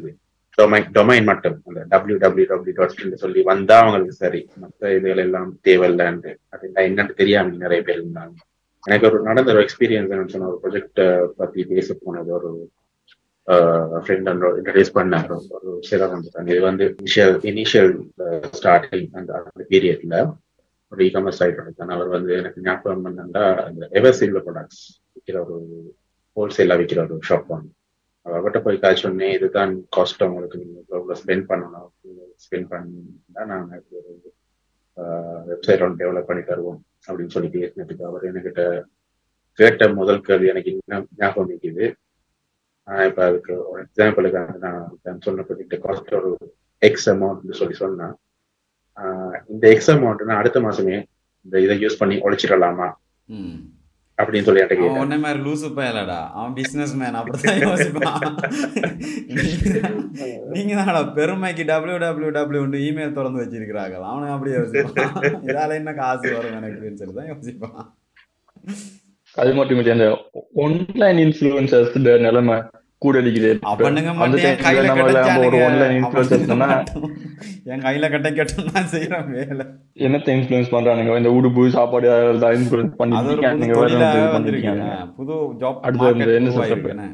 டொமைன் டொமைன் மட்டும். அந்த டபிள்யூ டபிள்யூ டபிள்யூ டாட் சொல்லி வந்தா அவங்களுக்கு சரி. மற்ற இதுகள் எல்லாம் தேவையில்லைன்னு அது என்னன்னு தெரியாம நிறைய பேர் இருந்தாங்க. எனக்கு ஒரு நடந்த ஒரு எக்ஸ்பீரியன்ஸ் சொன்ன ஒரு ப்ராஜெக்ட் பத்தி பேச போனது ஒரு ஃப்ரெண்ட் இன்ட்ரடியூஸ் பண்ணார். ஒரு சிலர் வந்துட்டாங்க. இது வந்து இனிஷியல் இனிஷியல் ஸ்டார்டிங் அந்த அந்த பீரியட்ல ஒரு இகாமர்ஸ் காமர்ஸ் சைட் அவர் வந்து எனக்கு ஞாபகம் பண்ணா அந்த எவர் சில்வர் ப்ராடக்ட்ஸ் விற்கிற ஒரு ஹோல்சேலா விற்கிற ஒரு ஷாப் ஒன்று அவர்கிட்ட போய் காய்ச்சி சொன்னேன் இதுதான் காஸ்ட் உங்களுக்கு நீங்க ஸ்பெண்ட் பண்ணணும் ஸ்பெண்ட் பண்ணா நாங்க ஒரு வெப்சைட் ஒன்று டெவலப் பண்ணி தருவோம் அப்படின்னு சொல்லி பேசினதுக்கு அவர் என்கிட்ட கேட்ட முதல் கேள்வி எனக்கு இன்னும் ஞாபகம் நிற்குது ஆனால் இப்ப அதுக்கு ஒரு எக்ஸாம்பிளுக்கு நான் சொன்ன காஸ்ட் ஒரு எக்ஸ் அமௌண்ட்னு சொல்லி சொன்னேன் ஆஹ் இந்த எக்ஸ் அமௌண்ட் நான் அடுத்த மாசமே இந்த இதை யூஸ் பண்ணி உழைச்சிடலாமா? அப்படின்னு சொல்லி என்கிட்ட உன்ன மாதிரி லூசு பயலடா அவன் பிசினஸ் மேன் அப்படிதான் யோசிப்பான் நீங்க தான்டா பெருமைக்கு டபிள்யூ டபிள்யூ டபிள்யூ இமெயில் திறந்து வச்சிருக்கிறாங்க அவனும் அப்படியே யோசிப்பான். இதால என்ன காசு வரும் எனக்குன்னு சொல்லி தான் யோசிப்பான். அது மட்டும் இல்லையா அந்த ஆன்லைன் இன்ஃபுளுசர்ஸ் நிலைமை கூட என் கையில கட்ட கட்டும் நான் செய்யறேன் வேலை. என்னத்தை இன்ஃபுளுன்ஸ் பண்றானுங்க? இந்த உடுப்பு சாப்பாடு அதெல்லாம் புது பண்ணிருக்கீங்க ஜாப் அடுத்து என்ன? உருவாயிருக்குண்ணே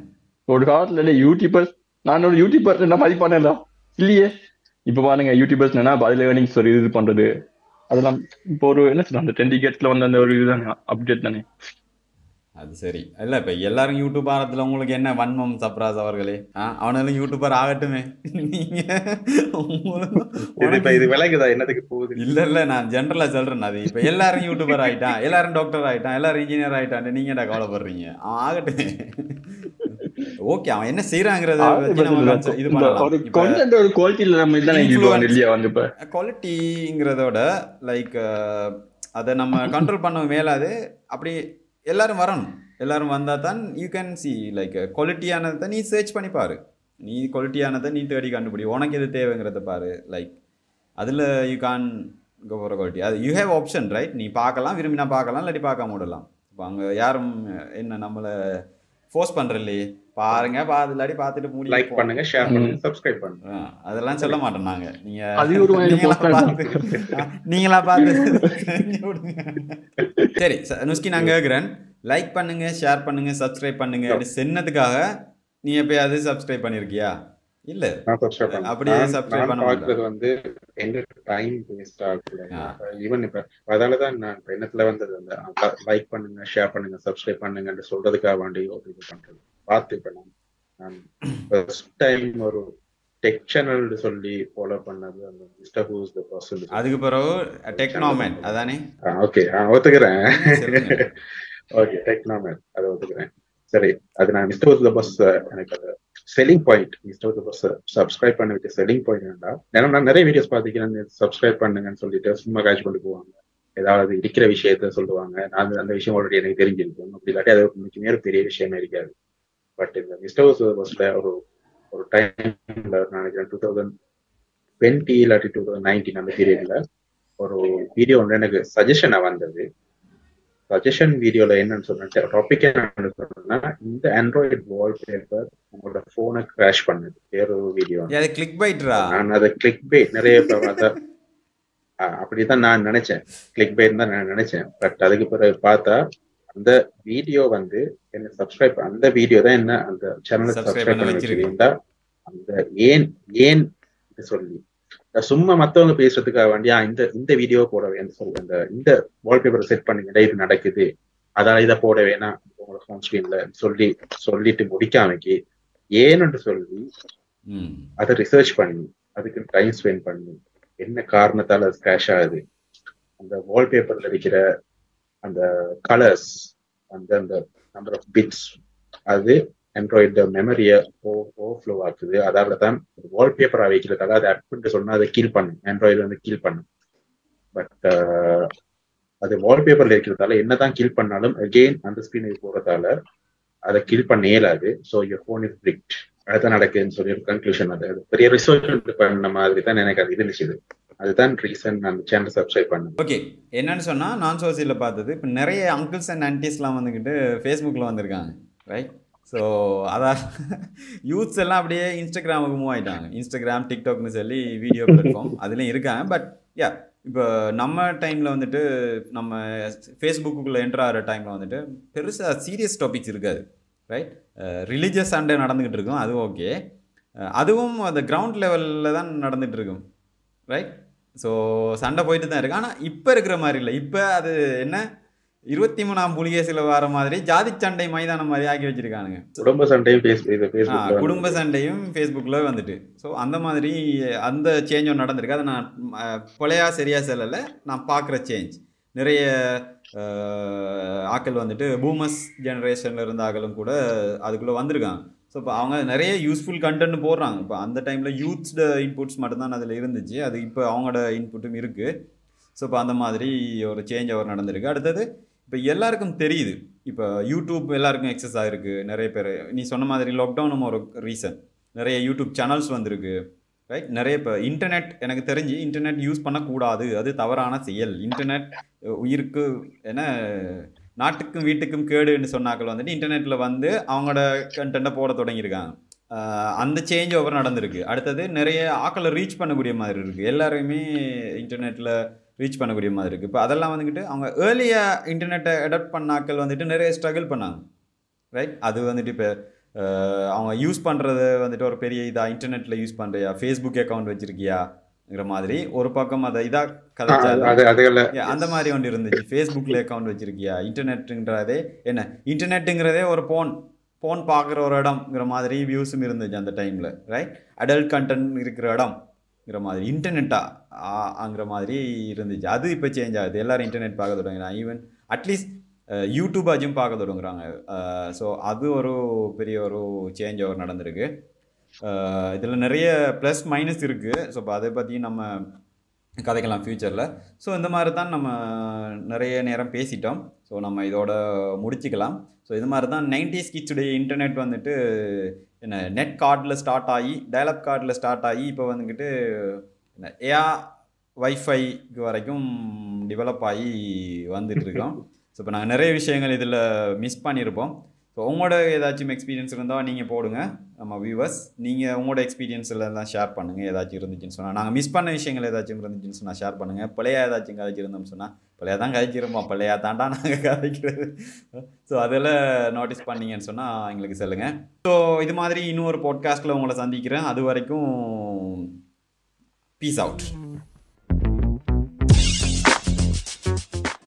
ஒரு காலத்துல யூடியூபர்ஸ் நான் ஒரு யூடியூபர் என்ன மதிப்பானேடா இல்லையே. இப்ப பாருங்க யூடியூபர்ஸ் என்ன அதுல ஒரு இது பண்றது. அதெல்லாம் இப்போ ஒரு என்ன சொல்ற அந்த டென் டிக்கெட்ஸ்ல வந்து அந்த ஒரு இதுதானே அப்டேட் தானே. அது சரி. இல்லை இப்போ எல்லாரும் யூடியூப் ஆரத்தில் உங்களுக்கு என்ன வன்மம் சப்ராஸ் அவர்களே? ஆ அவனாலும் யூடியூபர் ஆகட்டுமே. இது இப்ப இது நீங்கள் விலகுதா? என்னத்துக்கு போகுது? இல்ல இல்ல நான் ஜென்ரலா சொல்றேன் அது இப்ப எல்லாரும் யூடியூபர் ஆயிட்டான் எல்லாரும் டாக்டர் ஆயிட்டான் எல்லாரும் இன்ஜினியர் ஆயிட்டான் நீங்க என்ன கவலைப்படுறீங்க? அவன் ஆகட்டும். ஓகே அவன் என்ன செய்யறாங்கிறத இது பண்ணலாம். ஒரு குவாலிட்டியில நம்ம Influence. இல்லையா வந்து இப்ப? குவாலிட்டிங்கிறதோட லைக் அதை நம்ம கண்ட்ரோல் பண்ண மேலாது அப்படி எல்லோரும் வரணும். எல்லோரும் வந்தால் தான் யூ கேன் சி லைக் குவாலிட்டியானதை நீ சர்ச் பண்ணி பாரு. நீ குவாலிட்டியானதை நீ தேடி கண்டுபிடி. உனக்கு எது தேவைங்கிறத பாரு. லைக் அதில் you can go for quality அது யூ ஹேவ் ஆப்ஷன் ரைட் நீ பார்க்கலாம் விரும்பினா பார்க்கலாம் இல்லாட்டி பார்க்காம விடலாம். இப்போ அங்கே யாரும் என்ன நம்மளை ஃபோர்ஸ் பண்ணுறல்லையே பாருங்க பார்த்து இல்லாட்டி பார்த்துட்டு மூடி லைக் பண்ணுங்க ஷேர் பண்ணுங்க சப்ஸ்கிரைப் பண்ணுங்க. அதெல்லாம் சொல்ல மாட்டோம் நாங்க. நீங்க அது ஒரு நீங்களா. பார்த்து விடுங்க. சரி நுஸ்கி நான் கேட்குறேன் லைக் பண்ணுங்க ஷேர் பண்ணுங்க சப்ஸ்கிரைப் பண்ணுங்க. அப்படி சொன்னதுக்காக நீ எப்பயாவது சப்ஸ்கிரைப் பண்ணிருக்கியா? இல்ல. சப்ஸ்கிரைப் அப்படியே பார்க்கறது வந்து எங்க டைம் வேஸ்ட் ஆகல. ஆ. ஈவன் இப்ப அதனால தான் நான் இப்ப எண்ணத்துல வந்தது அந்த லைக் பண்ணுங்க ஷேர் பண்ணுங்க சப்ஸ்கிரைப் பண்ணுங்கன்னு சொல்றதுக்காக வேண்டி ஒரு இது பண்றது. பார்த்து இப்ப நான் ஃபர்ஸ்ட் டைம் ஒரு டெக் சேனல் சொல்லி ஃபாலோ பண்ணது அந்த மிஸ்டர் ஹூஸ் த பர்சன் அதுக்கு பிறகு டெக்னாமென் அதானே? ஓகே ஒத்துக்கிறேன். ஓகே டெக்னாமென் (laughs) அதை ஒத்துக்கிறேன். சரி அது நான் மிஸ்டர் ஹூஸ் த பஸ் எனக்கு selling point mister the subscribe பண்ண வைக்க செல்லிங் பாயிண்ட் வேண்டாம் ஏன்னா நான் நிறைய வீடியோஸ் பார்த்துக்கிறேன் சப்ஸ்கிரைப் பண்ணுங்கன்னு சொல்லிட்டு சும்மா காய்ச்சி கொண்டு போவாங்க. ஏதாவது இருக்கிற விஷயத்த சொல்லுவாங்க. நான் அந்த விஷயம் ஆல்ரெடி எனக்கு தெரிஞ்சிருக்கும். அப்படி இல்லாட்டி அது முக்கியமே ஒரு பெரிய விஷயமே இருக்காது. பட் இந்த மிஸ்டர் பஸ்ல ஒரு ஒரு டைம்ல நான் நினைக்கிறேன் டூ தௌசண்ட் டுவெண்ட்டி இல்லாட்டி டூ தௌசண்ட் நைன்டீன் அந்த பீரியட்ல ஒரு வீடியோ ஒன்று எனக்கு சஜஷனா வந்தது. சஜஷன் வீடியோல என்னன்னு சொன்னேன் டாபிக் என்னன்னு சொன்னா இந்த ஆண்ட்ராய்டு வால்பேப்பர் உங்களோட போனை கிராஷ் பண்ணுது. வேற ஒரு வீடியோ அது கிளிக் பைட்ரா நான் அதை கிளிக் பைட் நிறைய அப்படிதான் நான் நினைச்சேன். கிளிக் பைட் தான் நான் நினைச்சேன். பட் அதுக்கு பிறகு பார்த்தா அந்த வீடியோ வந்து என்ன சப்ஸ்கிரைப் அந்த வீடியோ தான் என்ன அந்த சேனலை சப்ஸ்கிரைப் பண்ண. வச்சிருந்தா அந்த ஏன் ஏன் சொல்லி சும்மா மத்தவங்க பேசுறதுக்காக வேண்டியா இந்த இந்த வீடியோ போட வேணும் சொல்லி அந்த இந்த வால்பேப்பரை செட் பண்ணுங்க இது நடக்குது. அதால இதை போட வேணாம் உங்களோட ஃபோன் ஸ்கிரீன்ல சொல்லி சொல்லிட்டு முடிக்காமக்கி ஏன்னு சொல்லி அதை ரிசர்ச் பண்ணி அதுக்கு டைம் ஸ்பெண்ட் பண்ணி. என்ன காரணத்தால அது கிராஷ் ஆகுது? அந்த வால்பேப்பர்ல இருக்கிற அந்த கலர்ஸ் அந்த அந்த நம்பர் ஆஃப் பிட்ஸ் அது ஆண்ட்ராய்டு மெமரியை ஓவர்ஃப்ளோ ஆக்குது. அதால தான் வால்பேப்பரா வைக்கிறதால அது அட்மிட்டு சொன்னா அதை கீல் பண்ணும். ஆண்ட்ராய்டு வந்து கீல் பண்ணும். பட் uh, அது வால்பேப்பர்ல இருக்கிறதால என்னதான் கீல் பண்ணாலும் அகெயின் அந்த ஸ்கிரீனுக்கு போறதால அதை கீல் பண்ண இயலாது. So your phone is bricked அதுதான் நடக்குதுன்னு சொல்லி ஒரு கன்க்ளூஷன் அது. அது பெரிய ரிசர்ச் பண்ண மாதிரி தான் எனக்கு அது இருந்துச்சு அதுதான் ரீசன் அந்த சேனல் சப்ஸ்கிரைப் பண்ணேன். ஓகே என்னன்னு சொன்னால் நான் சோசியலில் பார்த்தது. இப்போ நிறைய அங்கிள்ஸ் அண்ட் ஆன்டிஸ்லாம் வந்துக்கிட்டு ஃபேஸ்புக்கில் வந்திருக்காங்க. ரைட் ஸோ அதான் யூத்ஸ் எல்லாம் அப்படியே இன்ஸ்டாகிராமுக்கு மூவ் ஆகிட்டாங்க இன்ஸ்டாகிராம் டிக்டாக்னு சொல்லி வீடியோ பிளாட்ஃபார்ம் அதுலேயும் இருக்காங்க. பட் யா இப்போ நம்ம டைமில் வந்துட்டு நம்ம ஃபேஸ்புக்குள்ளே என்ட்ரு ஆகிற டைமில் வந்துட்டு பெருசாக சீரியஸ் டாபிக்ஸ் இருக்காது. ரைட் ரிலீஜியஸ் சண்டே நடந்துக்கிட்டு இருக்கும். அது ஓகே அதுவும் அந்த கிரவுண்ட் லெவலில் தான் நடந்துகிட்டு இருக்கும். ரைட் ஸோ சண்டை போயிட்டு தான் இருக்குது ஆனால் இப்போ இருக்கிற மாதிரி இல்லை. இப்போ அது என்ன? இருபத்தி மூணாம் புலிகேசில் வர மாதிரி ஜாதி சண்டை மைதானம் மாதிரி ஆக்கி வச்சிருக்கானுங்க. குடும்ப சண்டையும் குடும்ப சண்டையும் ஃபேஸ்புக்கில் வந்துட்டு. ஸோ அந்த மாதிரி அந்த சேஞ்சும் நடந்திருக்கு. அதை நான் கொலையா சரியா செல்லலை. நான் பார்க்குற சேஞ்ச் நிறைய அஹ், ஆட்கள் வந்துட்டு பூமஸ் ஜெனரேஷனில் இருந்த ஆட்களும் கூட அதுக்குள்ளே வந்திருக்காங்க. ஸோ இப்போ அவங்க நிறைய யூஸ்ஃபுல் கண்டென்ட் போடுறாங்க. இப்போ அந்த டைமில் யூத்ஸ்ட இன்புட்ஸ் மட்டும்தான் அதில் இருந்துச்சு. அது இப்போ அவங்களோட இன்புட்டும் இருக்குது ஸோ இப்போ அந்த மாதிரி ஒரு சேஞ்ச் அவர் நடந்திருக்கு. அடுத்தது இப்போ எல்லாருக்கும் தெரியுது. இப்போ யூடியூப் எல்லாருக்கும் எக்ஸஸ் ஆகிருக்கு நிறைய பேர் நீ சொன்ன மாதிரி லாக்டவுனும் ஒரு ரீசன் நிறைய யூடியூப் சேனல்ஸ் வந்திருக்கு. ரைட் நிறைய இப்போ இன்டர்நெட் எனக்கு தெரிஞ்சு இன்டர்நெட் யூஸ் பண்ணக்கூடாது. அது தவறான செயல். இன்டர்நெட் உயிருக்கு என்ன நாட்டுக்கும் வீட்டுக்கும் கேடுன்னு சொன்னாக்கள் வந்துட்டு இன்டர்நெட்டில் வந்து அவங்களோட கண்டென்ட்டை போட தொடங்கியிருக்காங்க. அந்த சேஞ்ச் ஓவர் நடந்திருக்கு. அடுத்தது நிறைய ஆக்களை ரீச் பண்ணக்கூடிய மாதிரி இருக்குது எல்லாருமே இன்டர்நெட்டில் ரீச் பண்ணக்கூடிய மாதிரி இருக்குது இப்போ அதெல்லாம் வந்துக்கிட்டு அவங்க ஏர்லியாக இன்டர்நெட்டை அடாப்ட் பண்ண ஆக்கள் வந்துட்டு நிறைய ஸ்ட்ரகிள் பண்ணாங்க. ரைட் அது வந்துட்டு இப்போ அவங்க யூஸ் பண்ணுறது வந்துட்டு ஒரு பெரிய இதாக இன்டர்நெட்டில் யூஸ் பண்ணுறியா ஃபேஸ்புக் அக்கௌண்ட் வச்சுருக்கியா இருக்குங்கிற மாதிரி ஒரு பக்கம் அதை இதாக Yeah, அந்த மாதிரி ஒன்று இருந்துச்சு. ஃபேஸ்புக்கில் அக்கௌண்ட் வச்சிருக்கியா? இன்டர்நெட்டுங்கிறதே என்ன? இன்டர்நெட்டுங்கிறதே ஒரு போன் போன் பார்க்குற ஒரு இடம்ங்கிற மாதிரி வியூஸும் இருந்துச்சு அந்த டைமில் ரைட் அடல்ட் கண்டென்ட் இருக்கிற ங்கிற மாதிரி இன்டர்நெட்டாங்கிற மாதிரி இருந்துச்சு. அது இப்போ சேஞ்ச் ஆகுது. எல்லோரும் இன்டர்நெட் பார்க்க தொடங்குறாங்க. ஈவன் அட்லீஸ்ட் யூடியூபாச்சும் பார்க்க தொடங்குறாங்க. ஸோ அது ஒரு பெரிய ஒரு சேஞ்ச் ஓவர் நடந்திருக்கு. இதில் நிறைய ப்ளஸ் மைனஸ் இருக்குது ஸோ இப்போ அதை பற்றி நம்ம கதைக்கலாம் ஃப்யூச்சரில் ஸோ இந்த மாதிரி தான் நம்ம நிறைய நேரம் பேசிட்டோம். ஸோ நம்ம இதோட முடிச்சுக்கலாம். ஸோ இது மாதிரி தான் நைன்டிஸ் கிட்ஸுடைய இன்டர்நெட் வந்துட்டு என்ன நெட் கார்டில் ஸ்டார்ட் ஆகி டயலப் கார்டில் ஸ்டார்ட் ஆகி இப்போ வந்துக்கிட்டு என்ன ஏஆ வைஃபைக்கு வரைக்கும் டெவலப் ஆகி வந்துட்டு இருக்கோம். (laughs) ஸோ இப்போ நாங்கள் நிறைய விஷயங்கள் இதில் மிஸ் பண்ணியிருப்போம் ஸோ உங்களோட ஏதாச்சும் எக்ஸ்பீரியன்ஸ் இருந்தால் நீங்கள் போடுங்க நம்ம வியூவர்ஸ் நீங்கள் உங்களோட எக்ஸ்பீரியன்ஸில் எல்லாம் ஷேர் பண்ணுங்கள் ஏதாச்சும் இருந்துச்சுன்னு சொன்னால் நாங்கள் மிஸ் பண்ண விஷயங்கள் ஏதாச்சும் இருந்துச்சுன்னு சொன்னால் ஷேர் பண்ணுங்கள் பழைய ஏதாச்சும் கதைச்சு இருந்தோம்னு சொன்னால் பிள்ளையா தான் கதைச்சிருப்போம் பிள்ளையா தாண்டா நாங்கள் கதைக்கிறது. ஸோ அதில் நோட்டீஸ் பண்ணீங்கன்னு சொன்னால் எங்களுக்கு சொல்லுங்கள் ஸோ இது மாதிரி இன்னொரு பாட்காஸ்ட்டில் உங்களை சந்திக்கிறேன். அது வரைக்கும் பீஸ் அவுட்